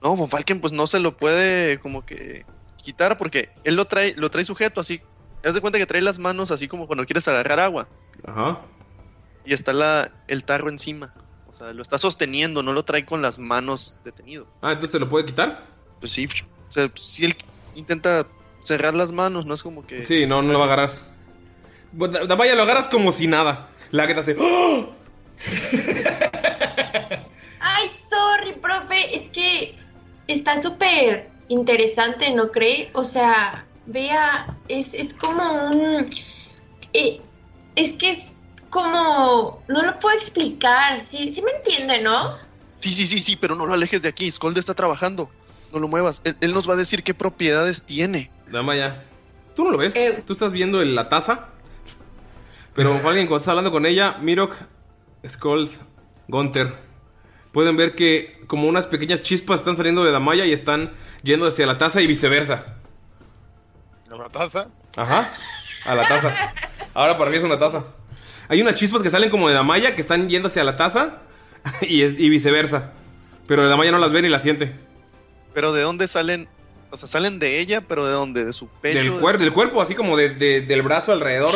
No, Von Falken, pues no se lo puede como que quitar porque él lo trae, lo trae sujeto así. Haz de cuenta que trae las manos así como cuando quieres agarrar agua.
Ajá.
Y está la, el tarro encima. O sea, lo está sosteniendo, no lo trae con las manos detenido.
Ah, entonces te lo puede quitar.
Pues sí, o sea, si él intenta cerrar las manos, no es como que.
Sí, no, no lo va a agarrar. Vaya, lo agarras como si nada. La que te hace. ¡Oh!
Ay, sorry, profe. Es que está súper interesante, ¿no cree? O sea, vea, es, es como un... eh, es que es como... No lo puedo explicar. Sí, sí me entiende, ¿no?
Sí, sí, sí, sí, pero no lo alejes de aquí. Skold está trabajando. No lo muevas. Él, él nos va a decir qué propiedades tiene.
Damaya. Tú no lo ves.
Eh.
Tú estás viendo en la taza. Pero Falken, cuando estás hablando con ella, Mirok, Skold, Gunter, pueden ver que como unas pequeñas chispas están saliendo de Damaya y están yendo hacia la taza y viceversa.
¿A la taza?
Ajá, a la taza. Ahora para mí es una taza. Hay unas chispas que salen como de Damaya que están yendo hacia la taza y, es- y viceversa. Pero Damaya no las ve ni las siente.
Pero ¿de dónde salen? O sea, salen de ella, pero ¿de dónde? ¿De su pecho?
Del, cuer- del cuerpo, así como de- de- del brazo alrededor.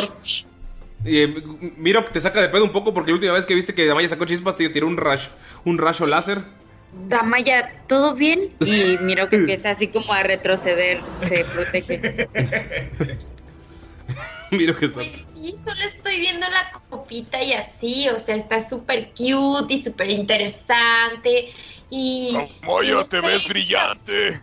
Y eh, miro que te saca de pedo un poco porque la última vez que viste que Damaya sacó chispas te tiró un rayo, un rayo láser.
Damaya, ¿todo bien? Y miro que empieza así como a retroceder, se protege.
Miro que está.
Sí, solo estoy viendo la copita y así, o sea, está súper cute y súper interesante. Y.
Moyo,
no
te
sé,
ves brillante.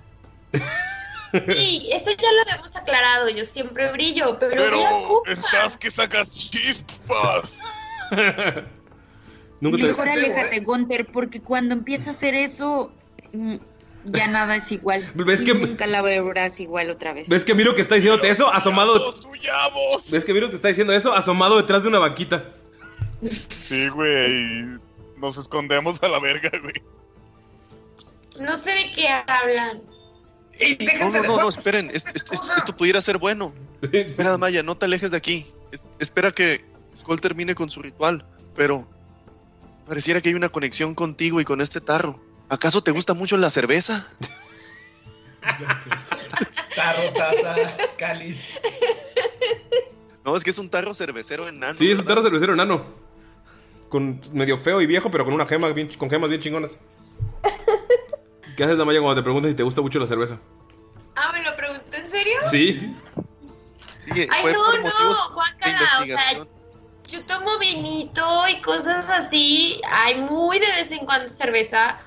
Sí, eso ya lo habíamos aclarado, yo siempre brillo, pero,
Pero
mira,
estás que sacas chispas.
Nunca te
Mejor aléjate, Gunter, porque cuando empieza a hacer eso, mm, ya nada es igual.
¿Ves
Y
que-
nunca la verás igual otra vez.
¿Ves que Miro que está diciéndote eso? Asomado.
huyamos!
¿Ves que Miro te está diciendo eso? Asomado detrás de una vaquita.
Sí, güey. y Nos escondemos a la verga, güey.
No sé de qué hablan.
No, no, no, no, esperen. Esto, esto- esto- esto pudiera ser bueno. Espera, Maya, no te alejes de aquí. Es- espera que Skull termine con su ritual. Pero pareciera que hay una conexión contigo y con este tarro. ¿Acaso te gusta mucho la cerveza?
Tarro, taza, cáliz.
No, es que es un tarro cervecero enano.
Sí, es un
¿verdad?
tarro cervecero enano. Con medio feo y viejo, pero con una gema bien, con gemas bien chingonas. ¿Qué haces, Damaya, cuando te preguntan si te gusta mucho la cerveza?
Ah, ¿me lo pregunté en serio?
Sí.
Sí,
Ay,
fue
no,
por
no,
motivos de
guácala, o sea,
investigación.
Yo tomo vinito y cosas así. Hay muy de vez en cuando cerveza.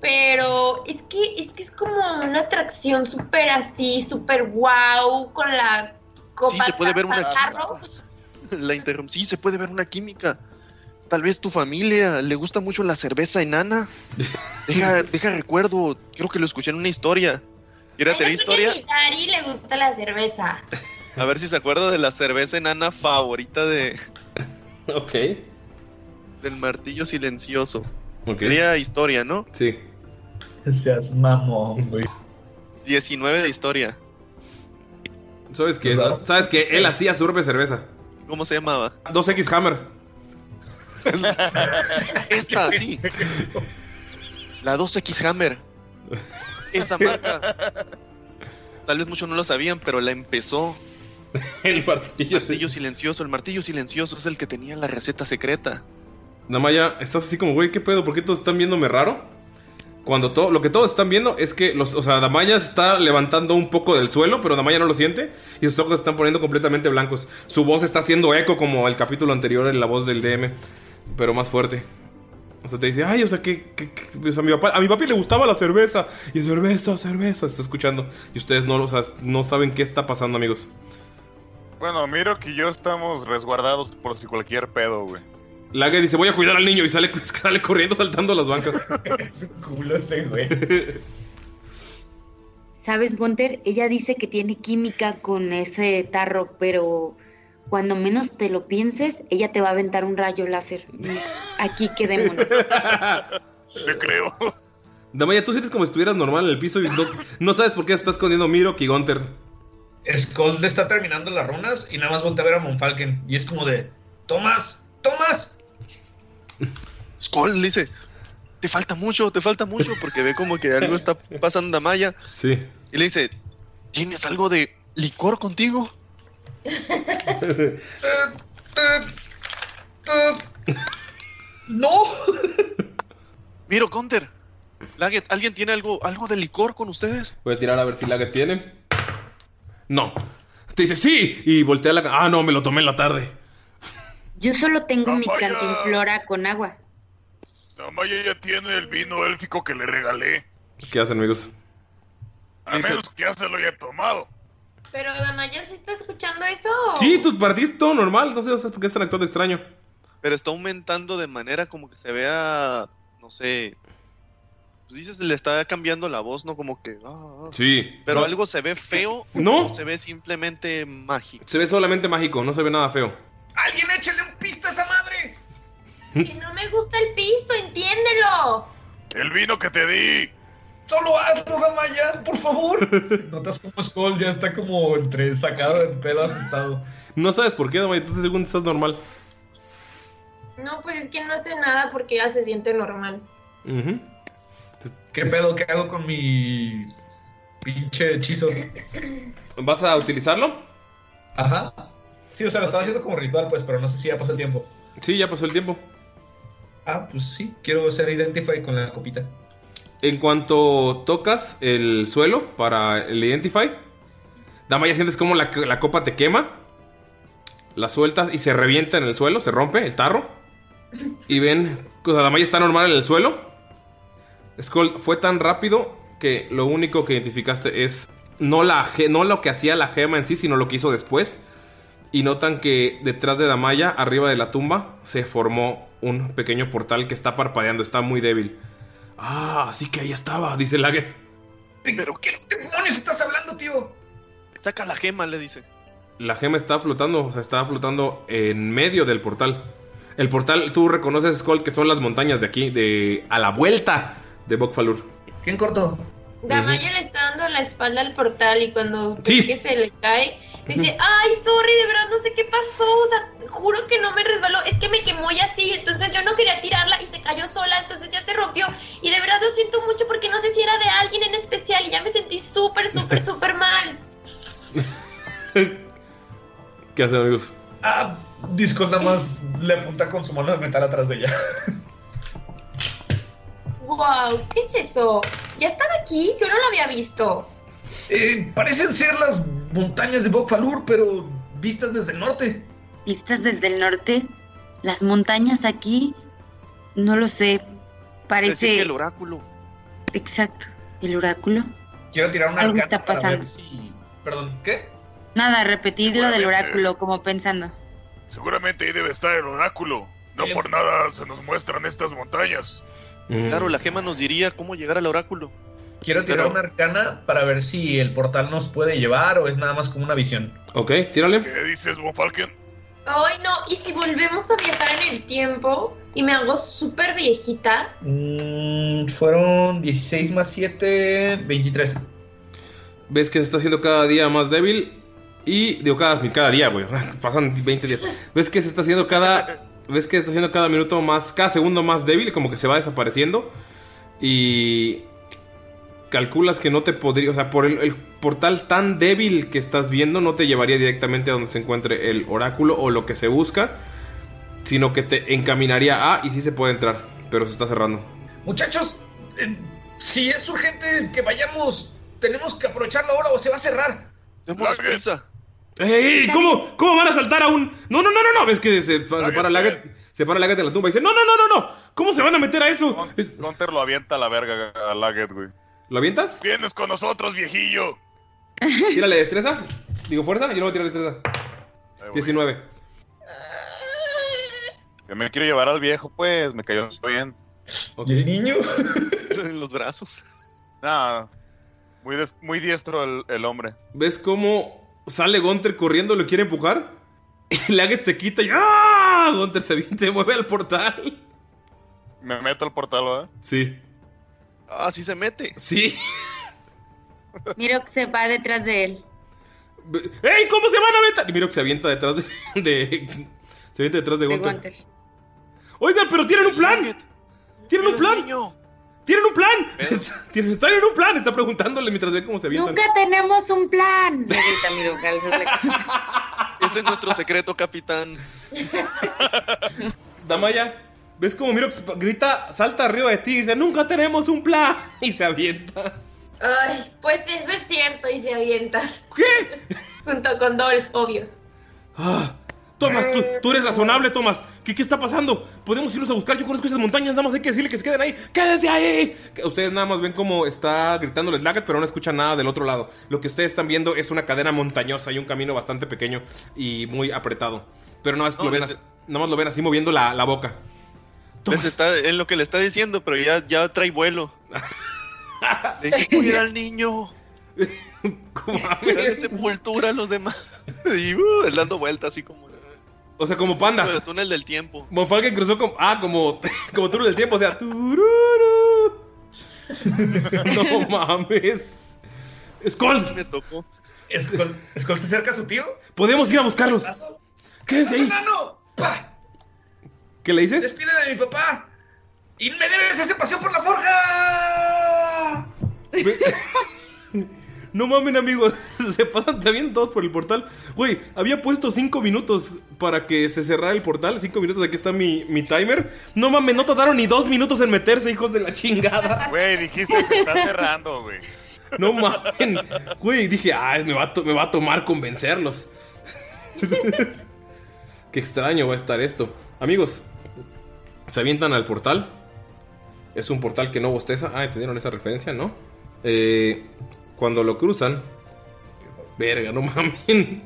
Pero es que es que es como una atracción súper así, súper wow, con la copa
Sí, se puede ver una
tarro.
La interrum- Sí, se puede ver una química. Tal vez tu familia le gusta mucho la cerveza enana. Deja, deja recuerdo, creo que lo escuché en una historia. ¿Quiere tener historia?
A Dari le gusta la cerveza.
A ver si se acuerda de la cerveza enana favorita de,
Ok.
del martillo silencioso.
Ok.
Quería historia, ¿no?
Sí.
Seas mamón, güey.
19 de historia.
¿Sabes que ¿Sabes que él hacía su propia cerveza?
¿Cómo se llamaba?
2X Hammer.
Esta, sí. La 2X Hammer. Esa marca. Tal vez muchos no lo sabían, pero la empezó.
El martillo.
martillo silencioso. El martillo silencioso es el que tenía la receta secreta.
Damaya, estás así como, güey, ¿qué pedo? ¿Por qué todos están viéndome raro? Cuando todo, lo que todos están viendo es que los, o sea, Damaya se está levantando un poco del suelo, pero Damaya no lo siente y sus ojos se están poniendo completamente blancos. Su voz está haciendo eco como el capítulo anterior en la voz del DM, pero más fuerte. O sea, te dice, ay, o sea, que, que- que- o sea, a, mi papá, a mi papi le gustaba la cerveza. Y cerveza, cerveza, se está escuchando. Y ustedes no, o sea, no saben qué está pasando, amigos.
Bueno, miro que yo estamos resguardados por si cualquier pedo, güey.
Lague dice, voy a cuidar al niño y sale, sale corriendo saltando las bancas.
Su culo ese, güey.
¿Sabes, Gunter? Ella dice que tiene química con ese tarro, pero cuando menos te lo pienses, ella te va a aventar un rayo láser. Aquí quedémonos.
Te creo.
Damaya, tú sientes como si estuvieras normal en el piso y no, no sabes por qué se está escondiendo Miro y Gunter.
Skull está terminando las runas y nada más voltea a ver a Monfalken. Y es como de: ¡Tomas! ¡Tomas!
Skull le dice, te falta mucho, te falta mucho, porque ve como que algo está pasando a Maya.
Sí.
Y le dice, ¿tienes algo de licor contigo?
¡No!
Miro, Gunter. Laget, ¿alguien tiene algo, algo de licor con ustedes?
Voy a tirar a ver si Lague tiene. No. Te dice sí y voltea la... Ah, no, me lo tomé en la tarde.
Yo solo tengo mi
Vaya.
cantinflora con agua.
Damaya ya tiene el vino élfico que le regalé.
¿Qué hacen, amigos?
A menos que ya se lo haya tomado.
Pero Damaya sí está escuchando eso.
Sí, tú partiste todo normal. No sé, o sea, por qué están actuando extraño.
Pero está aumentando de manera como que se vea, no sé... Pues dices, le está cambiando la voz, ¿no? Como que... ah, ah.
Sí.
Pero
No,
algo se ve feo.
No.
o se ve simplemente mágico.
Se ve solamente mágico, no se ve nada feo.
¡Alguien échale un pista a esa madre!
Que no me gusta el pisto, entiéndelo.
El vino que te di.
Solo hazlo, Damaya, por favor. Notas como Skull ya está como entre sacado de pedo asustado.
No sabes por qué, Damaya, entonces según estás normal.
No, pues es que no hace nada porque ya se siente normal.
Ujú.
¿Qué pedo? ¿Qué hago con mi pinche hechizo?
¿Vas a utilizarlo?
Ajá. Sí, o sea, lo estaba haciendo como ritual, pues, pero no sé si ya pasó el tiempo.
Sí, ya pasó el tiempo.
Ah, pues sí, quiero ser Identify con la copita.
En cuanto tocas el suelo para el Identify, Damaya sientes como la, la copa te quema, la sueltas y se revienta en el suelo, se rompe el tarro. Y ven, o sea, Damaya está normal en el suelo. Skull fue tan rápido que lo único que identificaste es no, la, no lo que hacía la gema en sí, sino lo que hizo después. Y notan que detrás de Damaya, arriba de la tumba, se formó un pequeño portal que está parpadeando, está muy débil. Ah, así que ahí estaba, dice Laget.
¿Pero qué demonios estás hablando, tío?
Saca la gema, le dice.
La gema está flotando, o sea, está flotando en medio del portal. El portal, tú reconoces, Skull, que son las montañas de aquí, de a la vuelta de Bokfalur.
¿Quién cortó?
Damaya le está dando la espalda al portal y cuando
Sí.
que se le cae, dice, ay, sorry, de verdad no sé qué pasó, o sea, juro que no me resbaló, es que me quemó y así, entonces yo no quería tirarla y se cayó sola, entonces ya se rompió y de verdad lo siento mucho porque no sé si era de alguien en especial y ya me sentí súper, súper, súper mal.
¿Qué hacen, amigos?
Ah, Discord nada más le apunta con su mano de metal atrás de ella.
Wow, ¿qué es eso? ¿Ya están aquí? Yo no lo había visto.
Eh, parecen ser las montañas de Bokfalur, pero vistas desde el norte.
¿Vistas desde el norte? Las montañas aquí, no lo sé.
Parece que el oráculo.
Exacto. ¿El oráculo?
Quiero tirar una
Algo está
para ver
pasando.
si- Perdón, ¿qué?
Nada, repetir lo del oráculo, como pensando.
Seguramente ahí debe estar el oráculo. No por nada se nos muestran estas montañas.
Claro, la gema nos diría cómo llegar al oráculo.
Quiero tirar
Pero-
una arcana para ver si el portal nos puede llevar o es nada más como una visión.
Ok, tírale.
¿Qué dices, Von Falken?
Ay, no, ¿y si volvemos a viajar en el tiempo y me hago súper viejita?
Mm, fueron 16 más 7, 23.
Ves que se está haciendo cada día más débil. Y digo, cada, cada día, güey. Pasan 20 días. Ves que se está haciendo cada. Ves que está haciendo cada minuto más. Cada segundo más débil, como que se va desapareciendo. Y. Calculas que no te podría. O sea, por el, el portal tan débil que estás viendo, no te llevaría directamente a donde se encuentre el oráculo o lo que se busca. Sino que te encaminaría a. Y sí se puede entrar. Pero se está cerrando.
Muchachos, eh, si es urgente que vayamos, tenemos que aprovecharlo ahora o se va a cerrar.
Démonos prisa.
¡Ey! ¿Cómo, ¿Cómo van a saltar a un.? No, no, no, no, no. Ves que se, se para Laget. Se para Laget de la tumba y dice: No, no, no, no, no. ¿Cómo se van a meter a eso? Es-
Gunter lo avienta a la verga a Laget, güey.
¿Lo avientas?
Vienes con nosotros, viejillo.
Tírale destreza. Digo fuerza, yo no voy a tirar destreza. 19.
Que me quiero llevar al viejo, pues, me cayó bien.
¿Y el niño?
en los brazos.
Nah, muy, des- muy diestro el, el hombre.
¿Ves cómo sale Gunter corriendo, lo quiere empujar? Y Laget se quita y ¡ah! Gunter se, viene, se mueve al portal.
Me meto al portal, ¿verdad?
Sí.
Ah, sí se mete.
Sí.
Miro que se va detrás de él.
¡Ey! ¿Cómo se van a meter? Y miro que se avienta detrás de. de- se avienta detrás de
De
Gunter.
Gunter.
Oigan, pero tienen un plan. Tienen un plan. Tienen un plan. Tienen- Están en un plan. Está preguntándole mientras ve cómo se avientan.
Nunca tenemos un plan. Me grita Miro al hacerle-
Ese es nuestro secreto, capitán.
Damaya, ¿ves cómo Miro grita, salta arriba de ti y dice, nunca tenemos un plan? Y se avienta.
Ay, pues eso es cierto y se avienta.
¿Qué?
Junto con Dolph, obvio.
Ah, Tomás, tú, tú eres razonable, Tomás. ¿Qué, ¿Qué está pasando? Podemos irnos a buscar. Yo conozco esas montañas. Nada más hay que decirle que se queden ahí. ¡Quédense ahí! Ustedes nada más ven cómo está gritándoles Lagat, pero no escuchan nada del otro lado. Lo que ustedes están viendo es una cadena montañosa y un camino bastante pequeño y muy apretado. Pero nada más,
No,
lo, ven nada más lo ven así moviendo la, la boca.
Les está en lo que le está diciendo, pero ya, ya trae vuelo. Le dije, al niño. Dale sepultura a los demás. Y uh, dando vueltas así como.
O sea, como panda.
El túnel del tiempo.
Monfalken cruzó como. Ah, como. Como túnel del tiempo. O sea. tururú. no mames. Skull.
Me tocó.
Skull, Skull se acerca a su tío.
Podemos ir a buscarlos. Quédense ahí.
¡Enano! ¡Pa!
¿Qué le dices?
¡Despide de mi papá! ¡Y me debes ese paseo por la forja!
No mamen, amigos. Se pasan también todos por el portal. Güey, había puesto 5 minutos para que se cerrara el portal. 5 minutos, aquí está mi, mi timer. No mames, no tardaron ni 2 minutos en meterse, hijos de la chingada.
Güey, dijiste se está cerrando, güey.
No mamen. Güey, dije, ay, me va, a to- me va a tomar convencerlos. Qué extraño va a estar esto. Amigos, se avientan al portal. Es un portal que no bosteza. Ah, ¿entendieron esa referencia? ¿No? Eh, cuando lo cruzan. Verga, no mamen.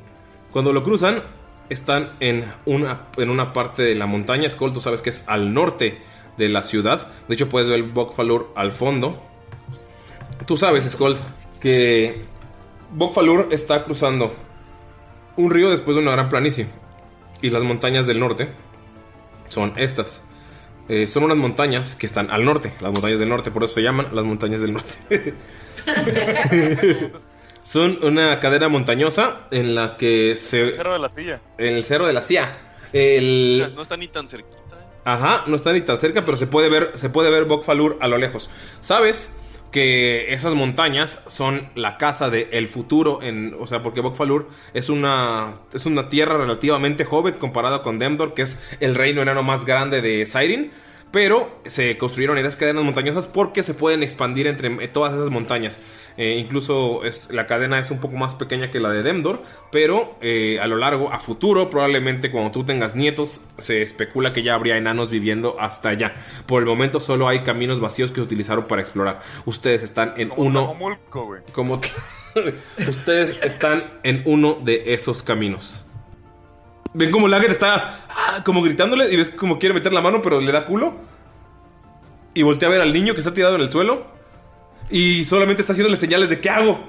Cuando lo cruzan, están en una, en una parte de la montaña. Skull, tú sabes que es al norte de la ciudad. De hecho, puedes ver el Bokfalur al fondo. Tú sabes, Skull, que Bokfalur está cruzando un río después de una gran planicie. Y las montañas del norte son estas. Eh, son unas montañas que están al norte, las montañas del norte, por eso se llaman las montañas del norte. son una cadena montañosa en la que se...
El cerro de la silla.
En el cerro de la Silla. El,
No está ni tan cerquita.
Ajá, no está ni tan cerca, pero se puede ver, se puede ver Bokfalur a lo lejos. ¿Sabes? Que esas montañas son la casa del el futuro, en, o sea, porque Bokfalur es una, es una tierra relativamente joven comparada con Demdor, que es el reino enano más grande de Siren. Pero se construyeron esas cadenas montañosas porque se pueden expandir entre todas esas montañas. Eh, incluso es- la cadena es un poco más pequeña que la de Demdor, pero eh, a lo largo, a futuro, probablemente cuando tú tengas nietos, se especula que ya habría enanos viviendo hasta allá. Por el momento solo hay caminos vacíos que se utilizaron para explorar. Ustedes están en uno...
Tlajomulco, güey.
Como... Ustedes están en uno de esos caminos. Ven como Lager está ah, como gritándole y ves como quiere meter la mano, pero le da culo. Y voltea a ver al niño que está tirado en el suelo. Y solamente está haciéndole señales de ¿qué hago?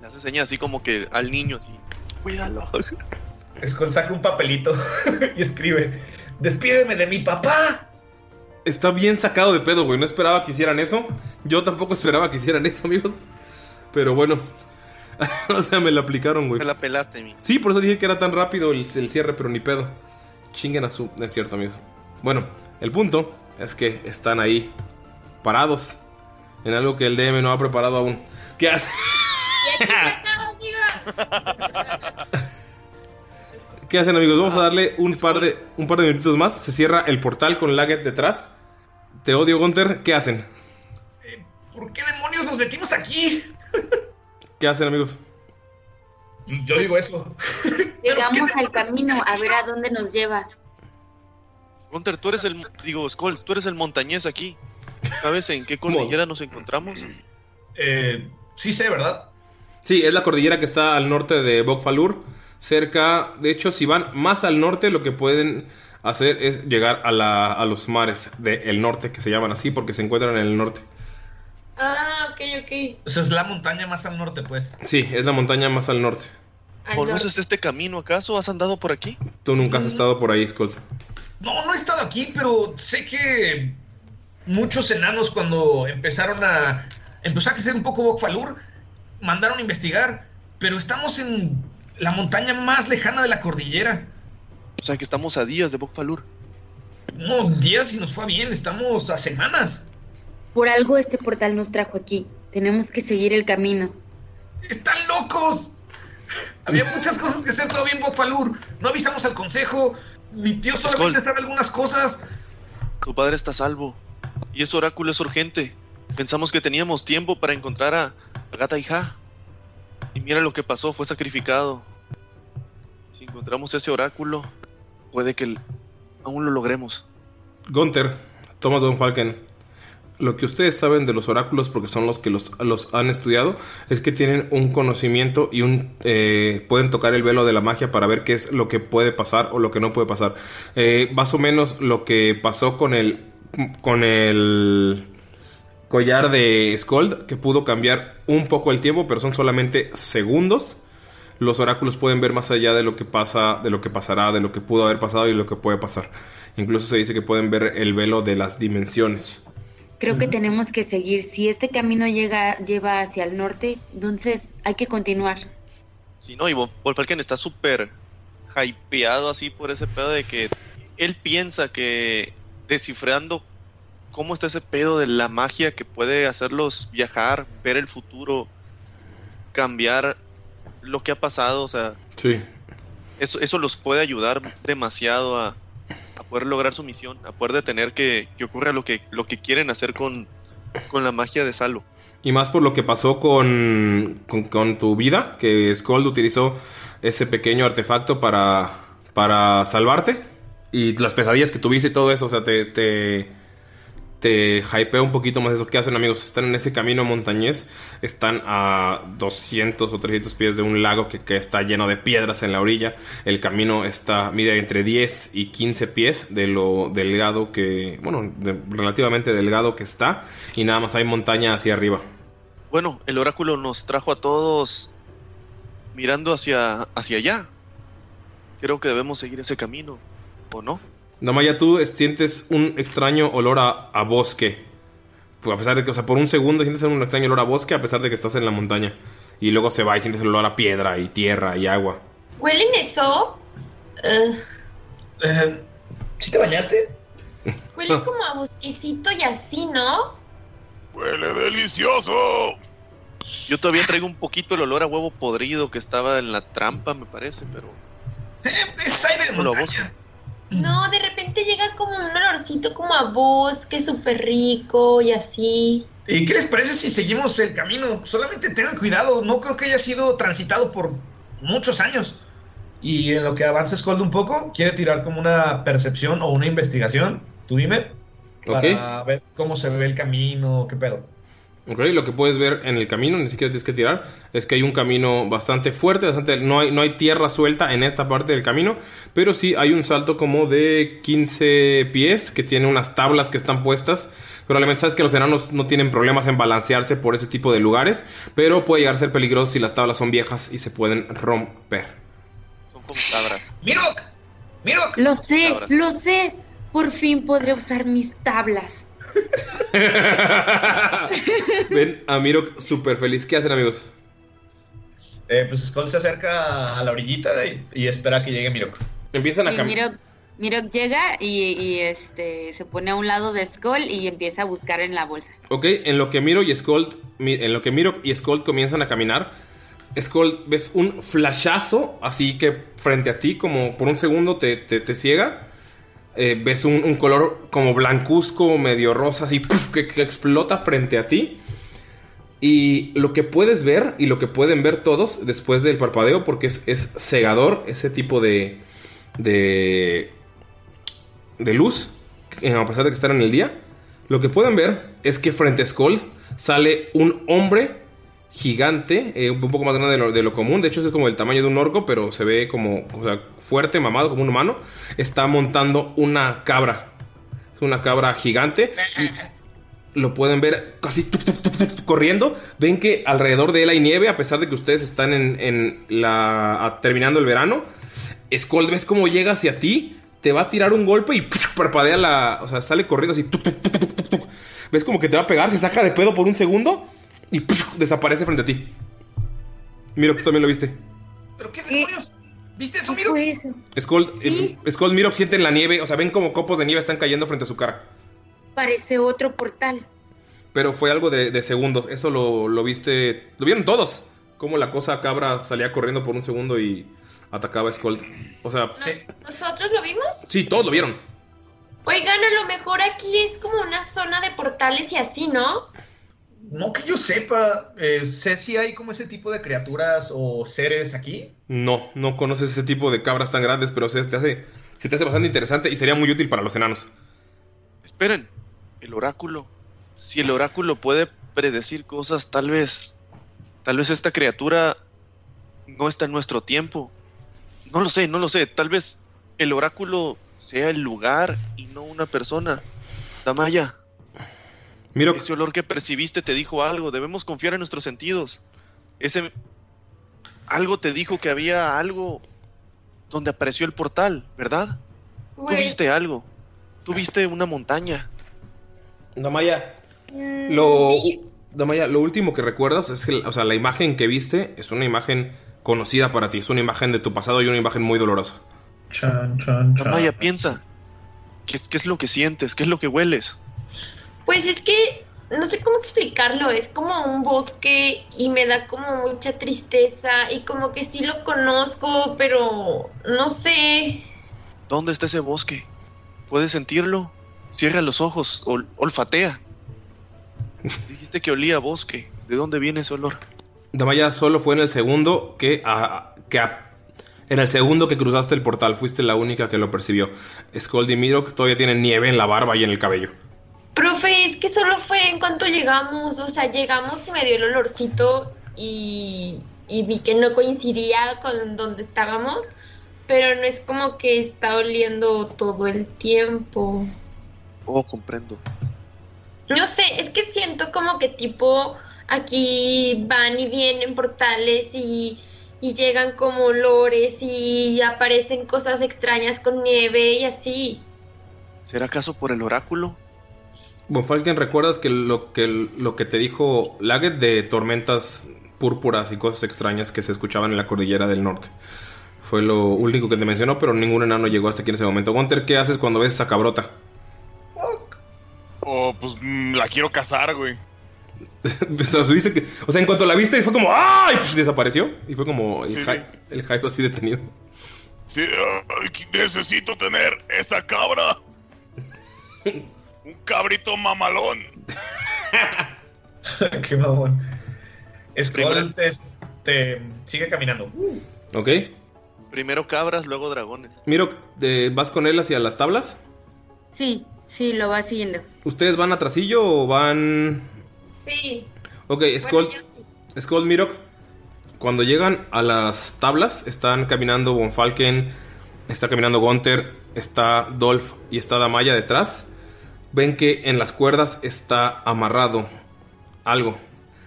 Le hace señas así como que al niño, así. Cuídalo.
Skull saca un papelito y escribe: ¡Despídeme de mi papá!
Está bien sacado de pedo, güey. No esperaba que hicieran eso. Yo tampoco esperaba que hicieran eso, amigos. Pero bueno. o sea, me la aplicaron, güey.
Me la pelaste, mi.
Sí, por eso dije que era tan rápido el, el cierre, pero ni pedo. Chinguen a su. No es cierto, amigos. Bueno, el punto es que están ahí, parados, en algo que el DM no ha preparado aún. ¿Qué hace? ¿Qué hacen, amigos? Vamos a darle un par de un par de minutitos más. Se cierra el portal con Laget detrás. Te odio, Gunter. ¿Qué hacen?
¿Por qué demonios nos metimos aquí?
¿Qué hacen, amigos?
Yo digo eso.
Llegamos al camino a ver a dónde nos lleva.
Gunter, tú eres el. Digo, Skull, tú eres el montañés aquí. ¿Sabes en qué cordillera nos encontramos?
Eh, sí sé, ¿verdad?
Sí, es la cordillera que está al norte de Bokfalur. Cerca, de hecho, si van más al norte, lo que pueden hacer es llegar a, la- a los mares del norte, que se llaman así porque se encuentran en el norte.
Ah, ok, ok.
Esa es la montaña más al norte, pues.
Sí, es la montaña más al norte.
Al
¿Conoces este camino acaso? ¿Has andado por aquí?
Tú nunca has estado por ahí, Skull.
No, no he estado aquí, pero sé que muchos enanos cuando empezaron a... Empezó a crecer un poco Bokfalur, mandaron a investigar, pero estamos en la montaña más lejana de la cordillera.
O sea que estamos a días de Bokfalur.
No, días y nos fue bien, estamos a semanas.
Por algo este portal nos trajo aquí. Tenemos que seguir el camino.
¡Están locos! Había muchas cosas que hacer todavía en Bokfalur. No avisamos al consejo. Mi tío solamente sabe algunas cosas.
Tu padre está a salvo. Y ese oráculo es urgente. Pensamos que teníamos tiempo para encontrar a Gata y Ja. Y mira lo que pasó, fue sacrificado. Si encontramos ese oráculo, puede que aún lo logremos.
Gunther, Thomas Von Falken, lo que ustedes saben de los oráculos, porque son los que los, los han estudiado, es que tienen un conocimiento y un eh, pueden tocar el velo de la magia para ver qué es lo que puede pasar o lo que no puede pasar. Eh, más o menos lo que pasó con el con el collar de Skold, que pudo cambiar un poco el tiempo, pero son solamente segundos. Los oráculos pueden ver más allá de lo que pasa, de lo que pasará, de lo que pudo haber pasado y lo que puede pasar. Incluso se dice que pueden ver el velo de las dimensiones.
Creo que tenemos que seguir. Si este camino llega, lleva hacia el norte, entonces hay que continuar.
Sí, no, y Von Von Falken está súper hypeado así por ese pedo de que él piensa que descifrando cómo está ese pedo de la magia que puede hacerlos viajar, ver el futuro, cambiar lo que ha pasado, o sea,
Sí.
eso, eso los puede ayudar demasiado a, a poder lograr su misión, a poder detener que, que ocurra lo que, lo que quieren hacer con, con la magia de Salo.
Y más por lo que pasó con, con, con tu vida, que Skold utilizó ese pequeño artefacto para, para salvarte. Y las pesadillas que tuviste y todo eso, o sea, te, te, te hypea un poquito más eso. ¿Qué hacen amigos? Están en ese camino montañés, están a 200 o 300 pies de un lago que, que está lleno de piedras en la orilla. El camino está, mide entre 10 y 15 pies de lo delgado que, bueno, de- relativamente delgado que está. Y nada más hay montaña hacia arriba.
Bueno, el oráculo nos trajo a todos mirando hacia, hacia allá. Creo que debemos seguir ese camino, ¿o no?
Damaya, tú sientes un extraño olor a, a bosque. Pues a pesar de que, o sea, por un segundo sientes un extraño olor a bosque a pesar de que estás en la montaña. Y luego se va y sientes el olor a piedra y tierra y agua.
¿Huelen eso?
Eh, ¿Sí te bañaste?
huele como a bosquecito y así, ¿no?
¡Huele delicioso!
Yo todavía traigo un poquito el olor a huevo podrido que estaba en la trampa, me parece, pero...
Es aire de montaña.
No, de repente llega como un olorcito como a bosque súper rico y así.
¿Y qué les parece si seguimos el camino? Solamente tengan cuidado, no creo que haya sido transitado por muchos años. Y en lo que avanza Skold un poco, quiere tirar como una percepción o una investigación, tú dime, para ver cómo se ve el camino, qué pedo.
Ok, lo que puedes ver en el camino, ni siquiera tienes que tirar, es que hay un camino bastante fuerte, bastante, no, hay, no hay tierra suelta en esta parte del camino, pero sí hay un salto como de 15 pies que tiene unas tablas que están puestas. Probablemente sabes que los enanos no tienen problemas en balancearse por ese tipo de lugares, pero puede llegar a ser peligroso si las tablas son viejas y se pueden romper.
Son como cabras.
¡Mirok! ¡Mirok!
Lo sé, lo sé. Por fin podré usar mis tablas.
Ven a Miro súper feliz. ¿Qué hacen amigos?
Eh, pues Skold se acerca a la orillita y, y espera que llegue Mirok.
Empiezan a caminar.
Mirok, llega y, y, este se pone a un lado de Skull y empieza a buscar en la bolsa.
Ok, en lo que Miro y mi- en lo que Miro y Skold comienzan a caminar, Skold ves un flashazo así que frente a ti, como por un segundo te, te- te ciega. Eh, ves un, color como blancuzco, medio rosa, así que, explota frente a ti. Y lo que puedes ver y lo que pueden ver todos después del parpadeo, porque es, es cegador ese tipo de, de, de luz, eh, a pesar de que están en el día, lo que pueden ver es que frente a Skold sale un hombre gigante, eh, un poco más grande de lo, común. De hecho, es como el tamaño de un orco, pero se ve como fuerte, mamado, como un humano. Está montando una cabra. Es una cabra gigante. Y lo pueden ver casi corriendo. Ven que alrededor de él hay nieve, a pesar de que ustedes están en, la, terminando el verano. Skold, ves cómo llega hacia ti, te va a tirar un golpe y parpadea la. O sea, sale corriendo así. Ves como que te va a pegar, se saca de pedo por un segundo y desaparece frente a ti. Miro, tú también lo viste.
¿Pero qué demonios? ¿Viste eso,
eso?
Skold,
Sí.
eh, Miro sienten la nieve, o sea, ven como copos de nieve están cayendo frente a su cara.
Parece otro portal.
Pero fue algo de, de segundos. Eso lo, lo viste. Lo vieron todos. Como la cosa cabra salía corriendo por un segundo y atacaba a Skold. O sea,
Sí.
¿Nosotros lo vimos?
sí, todos lo vieron.
Oigan, a lo mejor aquí es como una zona de portales y así, ¿no?
No que yo sepa, eh, sé si hay como ese tipo de criaturas o seres aquí.
No, no conoces ese tipo de cabras tan grandes, pero se te hace, se te hace bastante interesante y sería muy útil para los enanos.
Esperen, el oráculo. Si el oráculo puede predecir cosas, tal vez. Tal vez esta criatura no está en nuestro tiempo. No lo sé, no lo sé. Tal vez el oráculo sea el lugar y no una persona. Damaya,
Miro,
ese olor que percibiste te dijo algo. Debemos confiar en nuestros sentidos. Ese. Algo te dijo que había algo donde apareció el portal, ¿verdad? Tú
Pues,
viste algo. Tú viste una montaña.
Damaya,
Mm,
Lo, Damaya, lo último que recuerdas es que, o sea, la imagen que viste es una imagen conocida para ti, es una imagen de tu pasado y una imagen muy dolorosa.
Chan, chan, chan.
Damaya, piensa. ¿Qué, es- ¿Qué es lo que sientes? ¿Qué es lo que hueles?
Pues es que no sé cómo explicarlo, es como un bosque y me da como mucha tristeza y como que sí lo conozco, pero no sé.
¿Dónde está ese bosque? ¿Puedes sentirlo? Cierra los ojos, ol- olfatea. Dijiste que olía a bosque. ¿De dónde viene ese olor?
Damaya solo fue en el segundo que, a- que a- en el segundo que cruzaste el portal fuiste la única que lo percibió. Skull y Mirok todavía tienen nieve en la barba y en el cabello.
Profe, es que solo fue en cuanto llegamos, o sea, llegamos y me dio el olorcito y, y vi que no coincidía con donde estábamos, pero no es como que está oliendo todo el tiempo.
Oh, comprendo.
No sé, es que siento como que tipo aquí van y vienen portales y, y llegan como olores y aparecen cosas extrañas con nieve y así.
¿Será acaso por el oráculo?
Von Falken, ¿recuerdas que lo que, lo que te dijo Laget de tormentas púrpuras y cosas extrañas que se escuchaban en la cordillera del norte? Fue lo único que te mencionó, pero ningún enano llegó hasta aquí en ese momento. Gunter, ¿qué haces cuando ves esa cabrota?
O pues mm, la quiero cazar, güey.
o, sea, dice que- o sea, en cuanto la viste fue como ¡ay! Pues, desapareció. Y fue como el,
Sí.
el hype así detenido.
Sí, necesito tener esa cabra. Un cabrito mamalón.
Qué mamón. Skull te, te sigue caminando.
¿Ok?
Primero cabras, luego dragones.
Miro, eh, ¿vas con él hacia las tablas?
Sí, sí, lo va siguiendo.
¿Ustedes van a trasillo o van...?
Sí.
Ok, Skull, Skull Mirok, cuando llegan a las tablas, están caminando Von Falken, está caminando Gunther, está Dolph y está Damaya detrás. Ven que en las cuerdas está amarrado algo.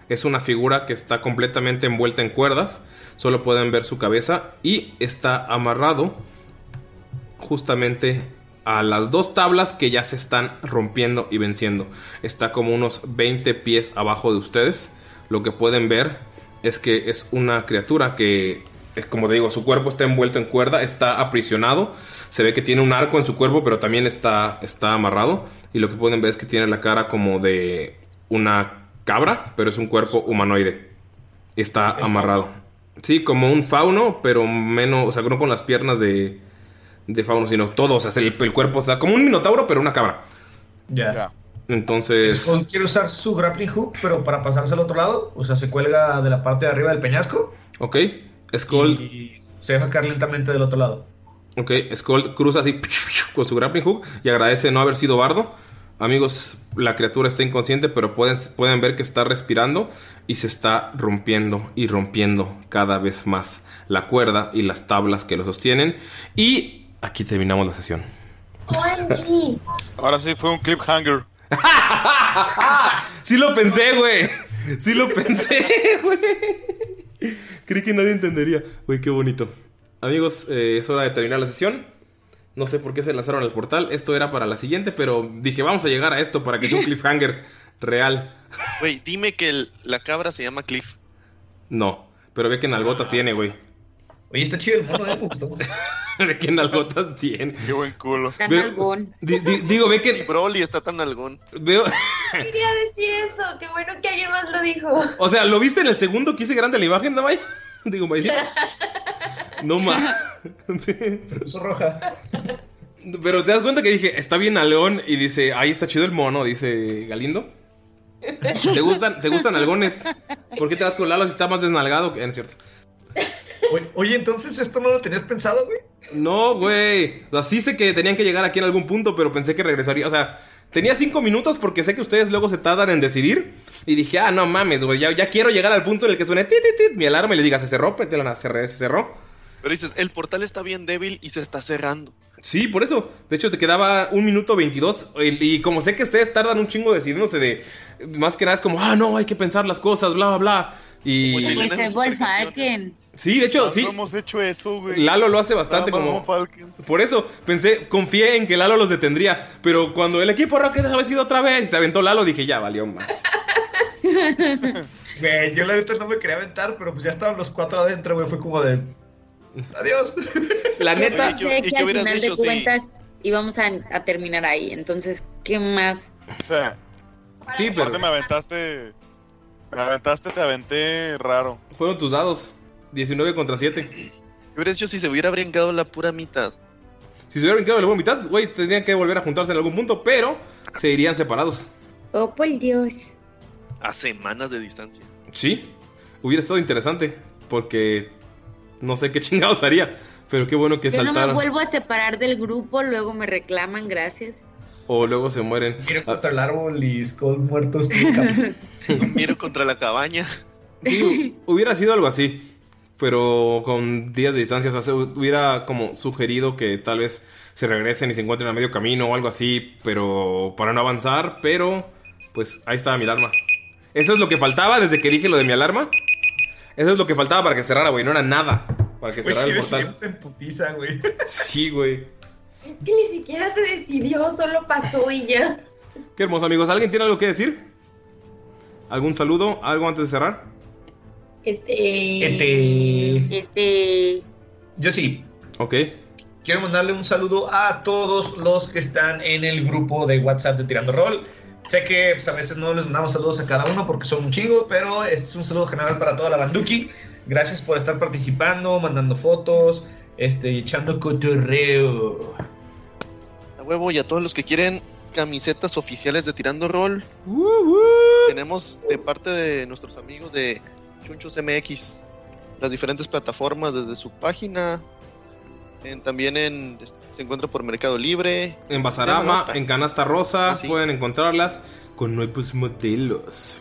Es una figura que está completamente envuelta en cuerdas. Solo pueden ver su cabeza y está amarrado justamente a las dos tablas que ya se están rompiendo y venciendo. Está como unos 20 pies abajo de ustedes. Lo que pueden ver es que es una criatura que, como digo, su cuerpo está envuelto en cuerda, está aprisionado. Se ve que tiene un arco en su cuerpo, pero también está, está amarrado. Y lo que pueden ver es que tiene la cara como de una cabra, pero es un cuerpo humanoide. Está amarrado. Sí, como un fauno, pero menos, o sea, no con las piernas de, de fauno, sino todo, o sea, el, el cuerpo está como un minotauro, pero una cabra.
Ya.
Entonces,
Skull quiere usar su grappling hook, pero para pasarse al otro lado, o sea, se cuelga de la parte de arriba del peñasco
ok, Skull,
y se deja caer lentamente del otro lado.
Ok, Skull cruza así con su grappling hook y agradece no haber sido bardo. Amigos, la criatura está inconsciente, pero pueden, pueden ver que está respirando y se está rompiendo y rompiendo cada vez más la cuerda y las tablas que lo sostienen. Y aquí terminamos la sesión.
OMG.
Ahora sí fue un cliffhanger.
Sí lo pensé, güey. Sí lo pensé, güey. Creí que nadie entendería. Güey, qué bonito. Amigos, eh, es hora de terminar la sesión. No sé por qué se lanzaron al portal. Esto era para la siguiente, pero dije, vamos a llegar a esto para que sea un cliffhanger real.
Güey, dime que el- la cabra se llama Cliff.
No, pero ve que nalgotas tiene, güey.
Oye, está chido el mono, eh, me gustó.
Ve que nalgotas tiene.
Qué buen culo.
Está
Ve-
nalgón.
Di- di- digo, ve que
Broly está tan algón.
veo...
Quería decir eso, qué bueno que alguien más lo dijo.
O sea, ¿lo viste en el segundo que hice grande la imagen, Damaya? Digo, Mayri. No más.
Se puso roja.
Pero te das cuenta que dije, está bien a León y dice, ahí está chido el mono, dice Galindo. ¿Te gustan, ¿te gustan algones? ¿Por qué te vas con Lalo si está más desnalgado? Eh, no es cierto.
Oye, entonces esto no lo tenías pensado, güey.
No, güey. O sea, sí sé que tenían que llegar aquí en algún punto, pero pensé que regresaría. O sea, tenía cinco minutos porque sé que ustedes luego se tardan en decidir. Y dije, ah, no mames, güey, ya, ya quiero llegar al punto en el que suene tit, tit, tit, mi alarma y le diga, se cerró, pero se cerró.
Pero dices, el portal está bien débil y se está cerrando.
Sí, por eso. De hecho, te quedaba un minuto 22. Y, y como sé que ustedes tardan un chingo decidiéndose de. Más que nada es como, ah, no, hay que pensar las cosas, bla, bla, bla. Y.
Pues.
Sí, de hecho,
No
sí.
hemos hecho eso, güey.
Lalo lo hace bastante como... Por eso pensé, confié en que Lalo los detendría. Pero cuando el equipo Rocket había sido otra vez y se aventó Lalo, dije, ya valió más.
Güey, yo la neta no me quería aventar, pero pues ya estaban los cuatro adentro, güey. Fue como de. Adiós.
La neta.
Sé que al final de cuentas íbamos a, a terminar ahí. Entonces, ¿qué más?
O sea,
Sí, pero
aparte me aventaste. Me aventaste, te aventé raro.
fueron tus dados. 19 contra 7.
¿Qué hubieras hecho si se hubiera brincado la pura mitad?
Si se hubiera brincado la buena mitad, güey, tendrían que volver a juntarse en algún punto, pero se irían separados.
Oh, por Dios.
A semanas de distancia.
Sí, hubiera estado interesante, porque no sé qué chingados haría, pero qué bueno que
Yo no me
saltaron.
vuelvo a separar del grupo, luego me reclaman, gracias.
O luego se mueren.
Miro contra el árbol y Skull muertos.
Miro contra la cabaña.
Sí, hubiera sido algo así, pero con días de distancia, o sea, se hubiera como sugerido que tal vez se regresen y se encuentren a medio camino o algo así, pero para no avanzar, pero pues ahí estaba mi alarma. Eso es lo que faltaba desde que dije lo de mi alarma. Eso es lo que faltaba para que cerrara, güey, no era nada para que cerrara
sí,
el portal.
decidimos en putiza, güey.
Sí, güey.
Es que ni siquiera se decidió, solo pasó y ya.
Qué hermoso, amigos. ¿Alguien tiene algo que decir? ¿Algún saludo? ¿Algo antes de cerrar?
Este.
Este.
Este.
Yo sí.
Ok.
Quiero mandarle un saludo a todos los que están en el grupo de WhatsApp de Tirando Roll. Sé que pues, a veces no les mandamos saludos a cada uno porque son un chingo, pero este es un saludo general para toda la banduki. Gracias por estar participando, mandando fotos, este, y echando cotorreo.
A huevo, y a todos los que quieren camisetas oficiales de Tirando Roll. Tenemos de parte de nuestros amigos de Chunchos MX las diferentes plataformas desde su página. En- también en, se encuentra por Mercado Libre.
En Basarama, en Canasta Rosa,
Ah, sí.
pueden encontrarlas con nuevos modelos.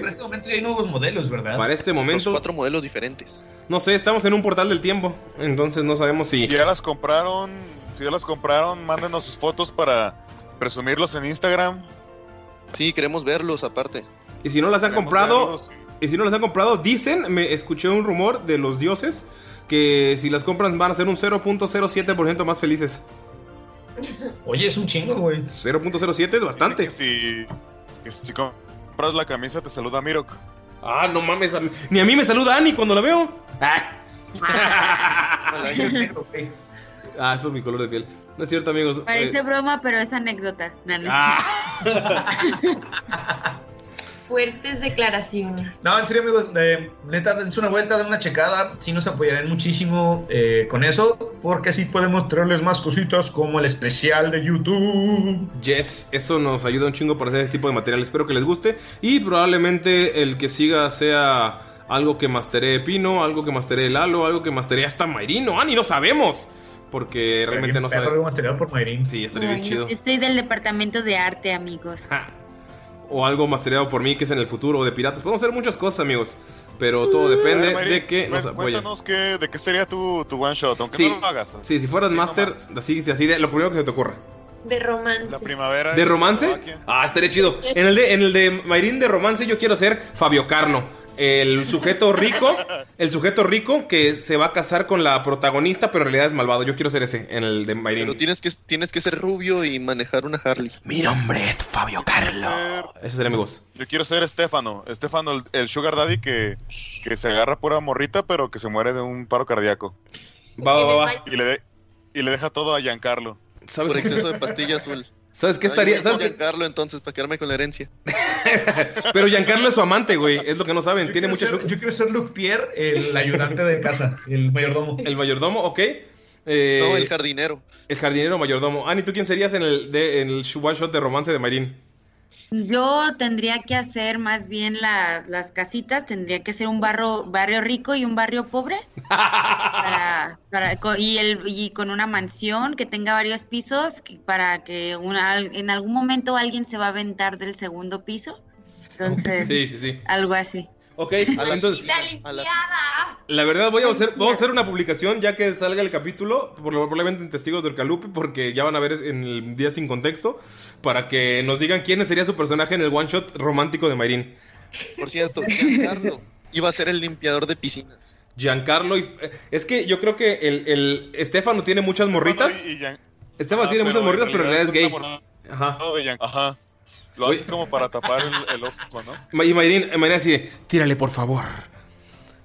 Para este momento ya hay nuevos modelos, ¿verdad?
Para este
Los
momento,
cuatro modelos diferentes.
no sé, estamos en un portal del tiempo, entonces no sabemos si...
Si ya las compraron, si ya las compraron, mándenos sus fotos para presumirlos en Instagram.
Sí, queremos verlos aparte.
Y si no las han
Queremos
comprado,
verlos.
y si no las han comprado, dicen, me escuché un rumor de los dioses que si las compran van a ser un 0.07% más felices.
Oye, es un chingo, güey.
0.07 es bastante.
Que si, que si compras la camisa, te saluda Mirok.
Ah, no mames, a mí- ni a mí me saluda Ani cuando la veo. Ah,
Es.
Ah, es por mi color de piel. No es cierto, amigos.
Parece
Eh,
broma, pero es anécdota. No, no.
ah,
Fuertes declaraciones.
No, en serio, amigos, eh, neta, dense una vuelta, den una checada. Sí nos apoyarán muchísimo eh, con eso, porque así podemos traerles más cositas como el especial de YouTube.
Yes, eso nos ayuda un chingo para hacer este tipo de material. Espero que les guste. Y probablemente el que siga sea algo que masteree Pino, algo que masteree Lalo, algo que masteree hasta Mayrino. Ani, no sabemos. Porque realmente no sabemos.
por Mayrin.
Sí, estaría bien chido.
Yo soy del departamento de arte, amigos.
O algo mastereado por mí que es en el futuro de piratas. Podemos hacer muchas cosas, amigos. Pero todo depende
Eh, Mayrin,
de que nos apoyen.
Cuéntanos qué, de qué sería tu, tu one shot, aunque
Sí.
no lo hagas.
Sí, si fueras
Sí,
master,
nomás.
así, así de lo primero que se te ocurra.
De romance.
La primavera.
¿De romance? Ah, estaría chido. En el de, en el de Mayrin de romance yo quiero ser Fabio Carno. El sujeto rico, el sujeto rico que se va a casar con la protagonista, pero en realidad es malvado. Yo quiero ser ese en el de
Pero
Mayrin.
tienes que, tienes que ser rubio y manejar una Harley.
Mi nombre es Fabio Carlo. Ese sería mi voz.
Yo quiero ser Estefano. Estefano, el, el sugar daddy que, que se agarra pura morrita, pero que se muere de un paro cardíaco.
Va, va, va, va.
Y le, de- y le deja todo a Giancarlo.
¿Sabes
Por exceso de pastilla azul.
¿Sabes qué estaría?
yo
¿Sabes
soy
qué?
Giancarlo entonces para quedarme con la herencia.
Pero Giancarlo es su amante, güey. Es lo que no saben.
Yo
Tiene
quiero
mucha
ser- Yo quiero ser Luke Pierre, el ayudante de casa, el mayordomo.
El mayordomo, ok. Eh,
No, el jardinero.
el jardinero mayordomo. Ani, ¿tú quién serías en el, de, en el one shot de romance de Mayrin?
Yo tendría que hacer más bien la- las casitas, tendría que ser un barrio, barrio rico y un barrio pobre. para, para- y, el, y con una mansión que tenga varios pisos para que una, en algún momento alguien se va a aventar del segundo piso. Entonces,
Sí, sí, sí.
algo así.
Ok,
A la
entonces,
a la
¡Lisiada!
la verdad voy a hacer, vamos a hacer una publicación ya que salga el capítulo, probablemente en Testigos del Calupe, porque ya van a ver en el día sin contexto, para que nos digan quién sería su personaje en el one shot romántico de Mayrin.
Por cierto, Giancarlo iba a ser el limpiador de piscinas.
Giancarlo y... eh, Es que yo creo que el, el Estefano tiene muchas morritas.
Y, y Gian-
Estefano
Ah,
tiene muchas morritas, pero en realidad es gay. Ajá.
Ajá. Lo hace como para tapar el, el ojo, ¿no?
Y Mayrin, Mayrin así de, tírale por favor.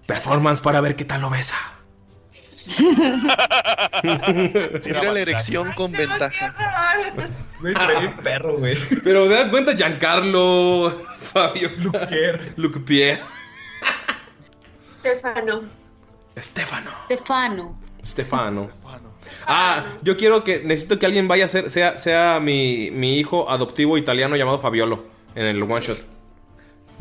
Performance para ver qué tal lo besa.
Tira la erección con ventaja.
Perro, güey.
Pero te das cuenta, Giancarlo, Fabio,
Luke Pierre.
Luke Pierre,
Stefano.
Estefano,
Stefano.
Stefano. Ah, yo quiero que, necesito que alguien vaya a ser, sea, sea mi, mi hijo adoptivo italiano llamado Fabiolo en el one shot.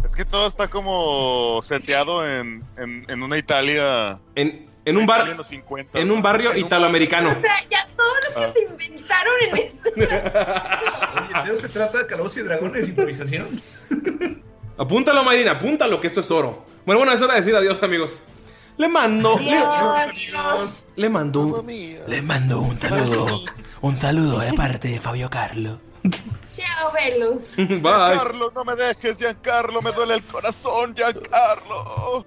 Es que todo está como seteado en, en, en una Italia.
En, en un bar,
en los 50.
en un barrio italoamericano.
O sea, ya todo lo que
Ah.
se inventaron en esto.
Oye, ¿de eso se trata de Calabozos y Dragones improvisación?
Apúntalo, Mayrin, apúntalo, que esto es oro. Bueno, bueno, es hora de decir adiós, amigos. Le mando, le,
Adiós, amigos.
le mando, un- le mando un saludo, un saludo de parte de Fabio Carlo.
Chao, Velos.
Bye.
Giancarlo, no me dejes, Giancarlo, me duele el corazón, Giancarlo.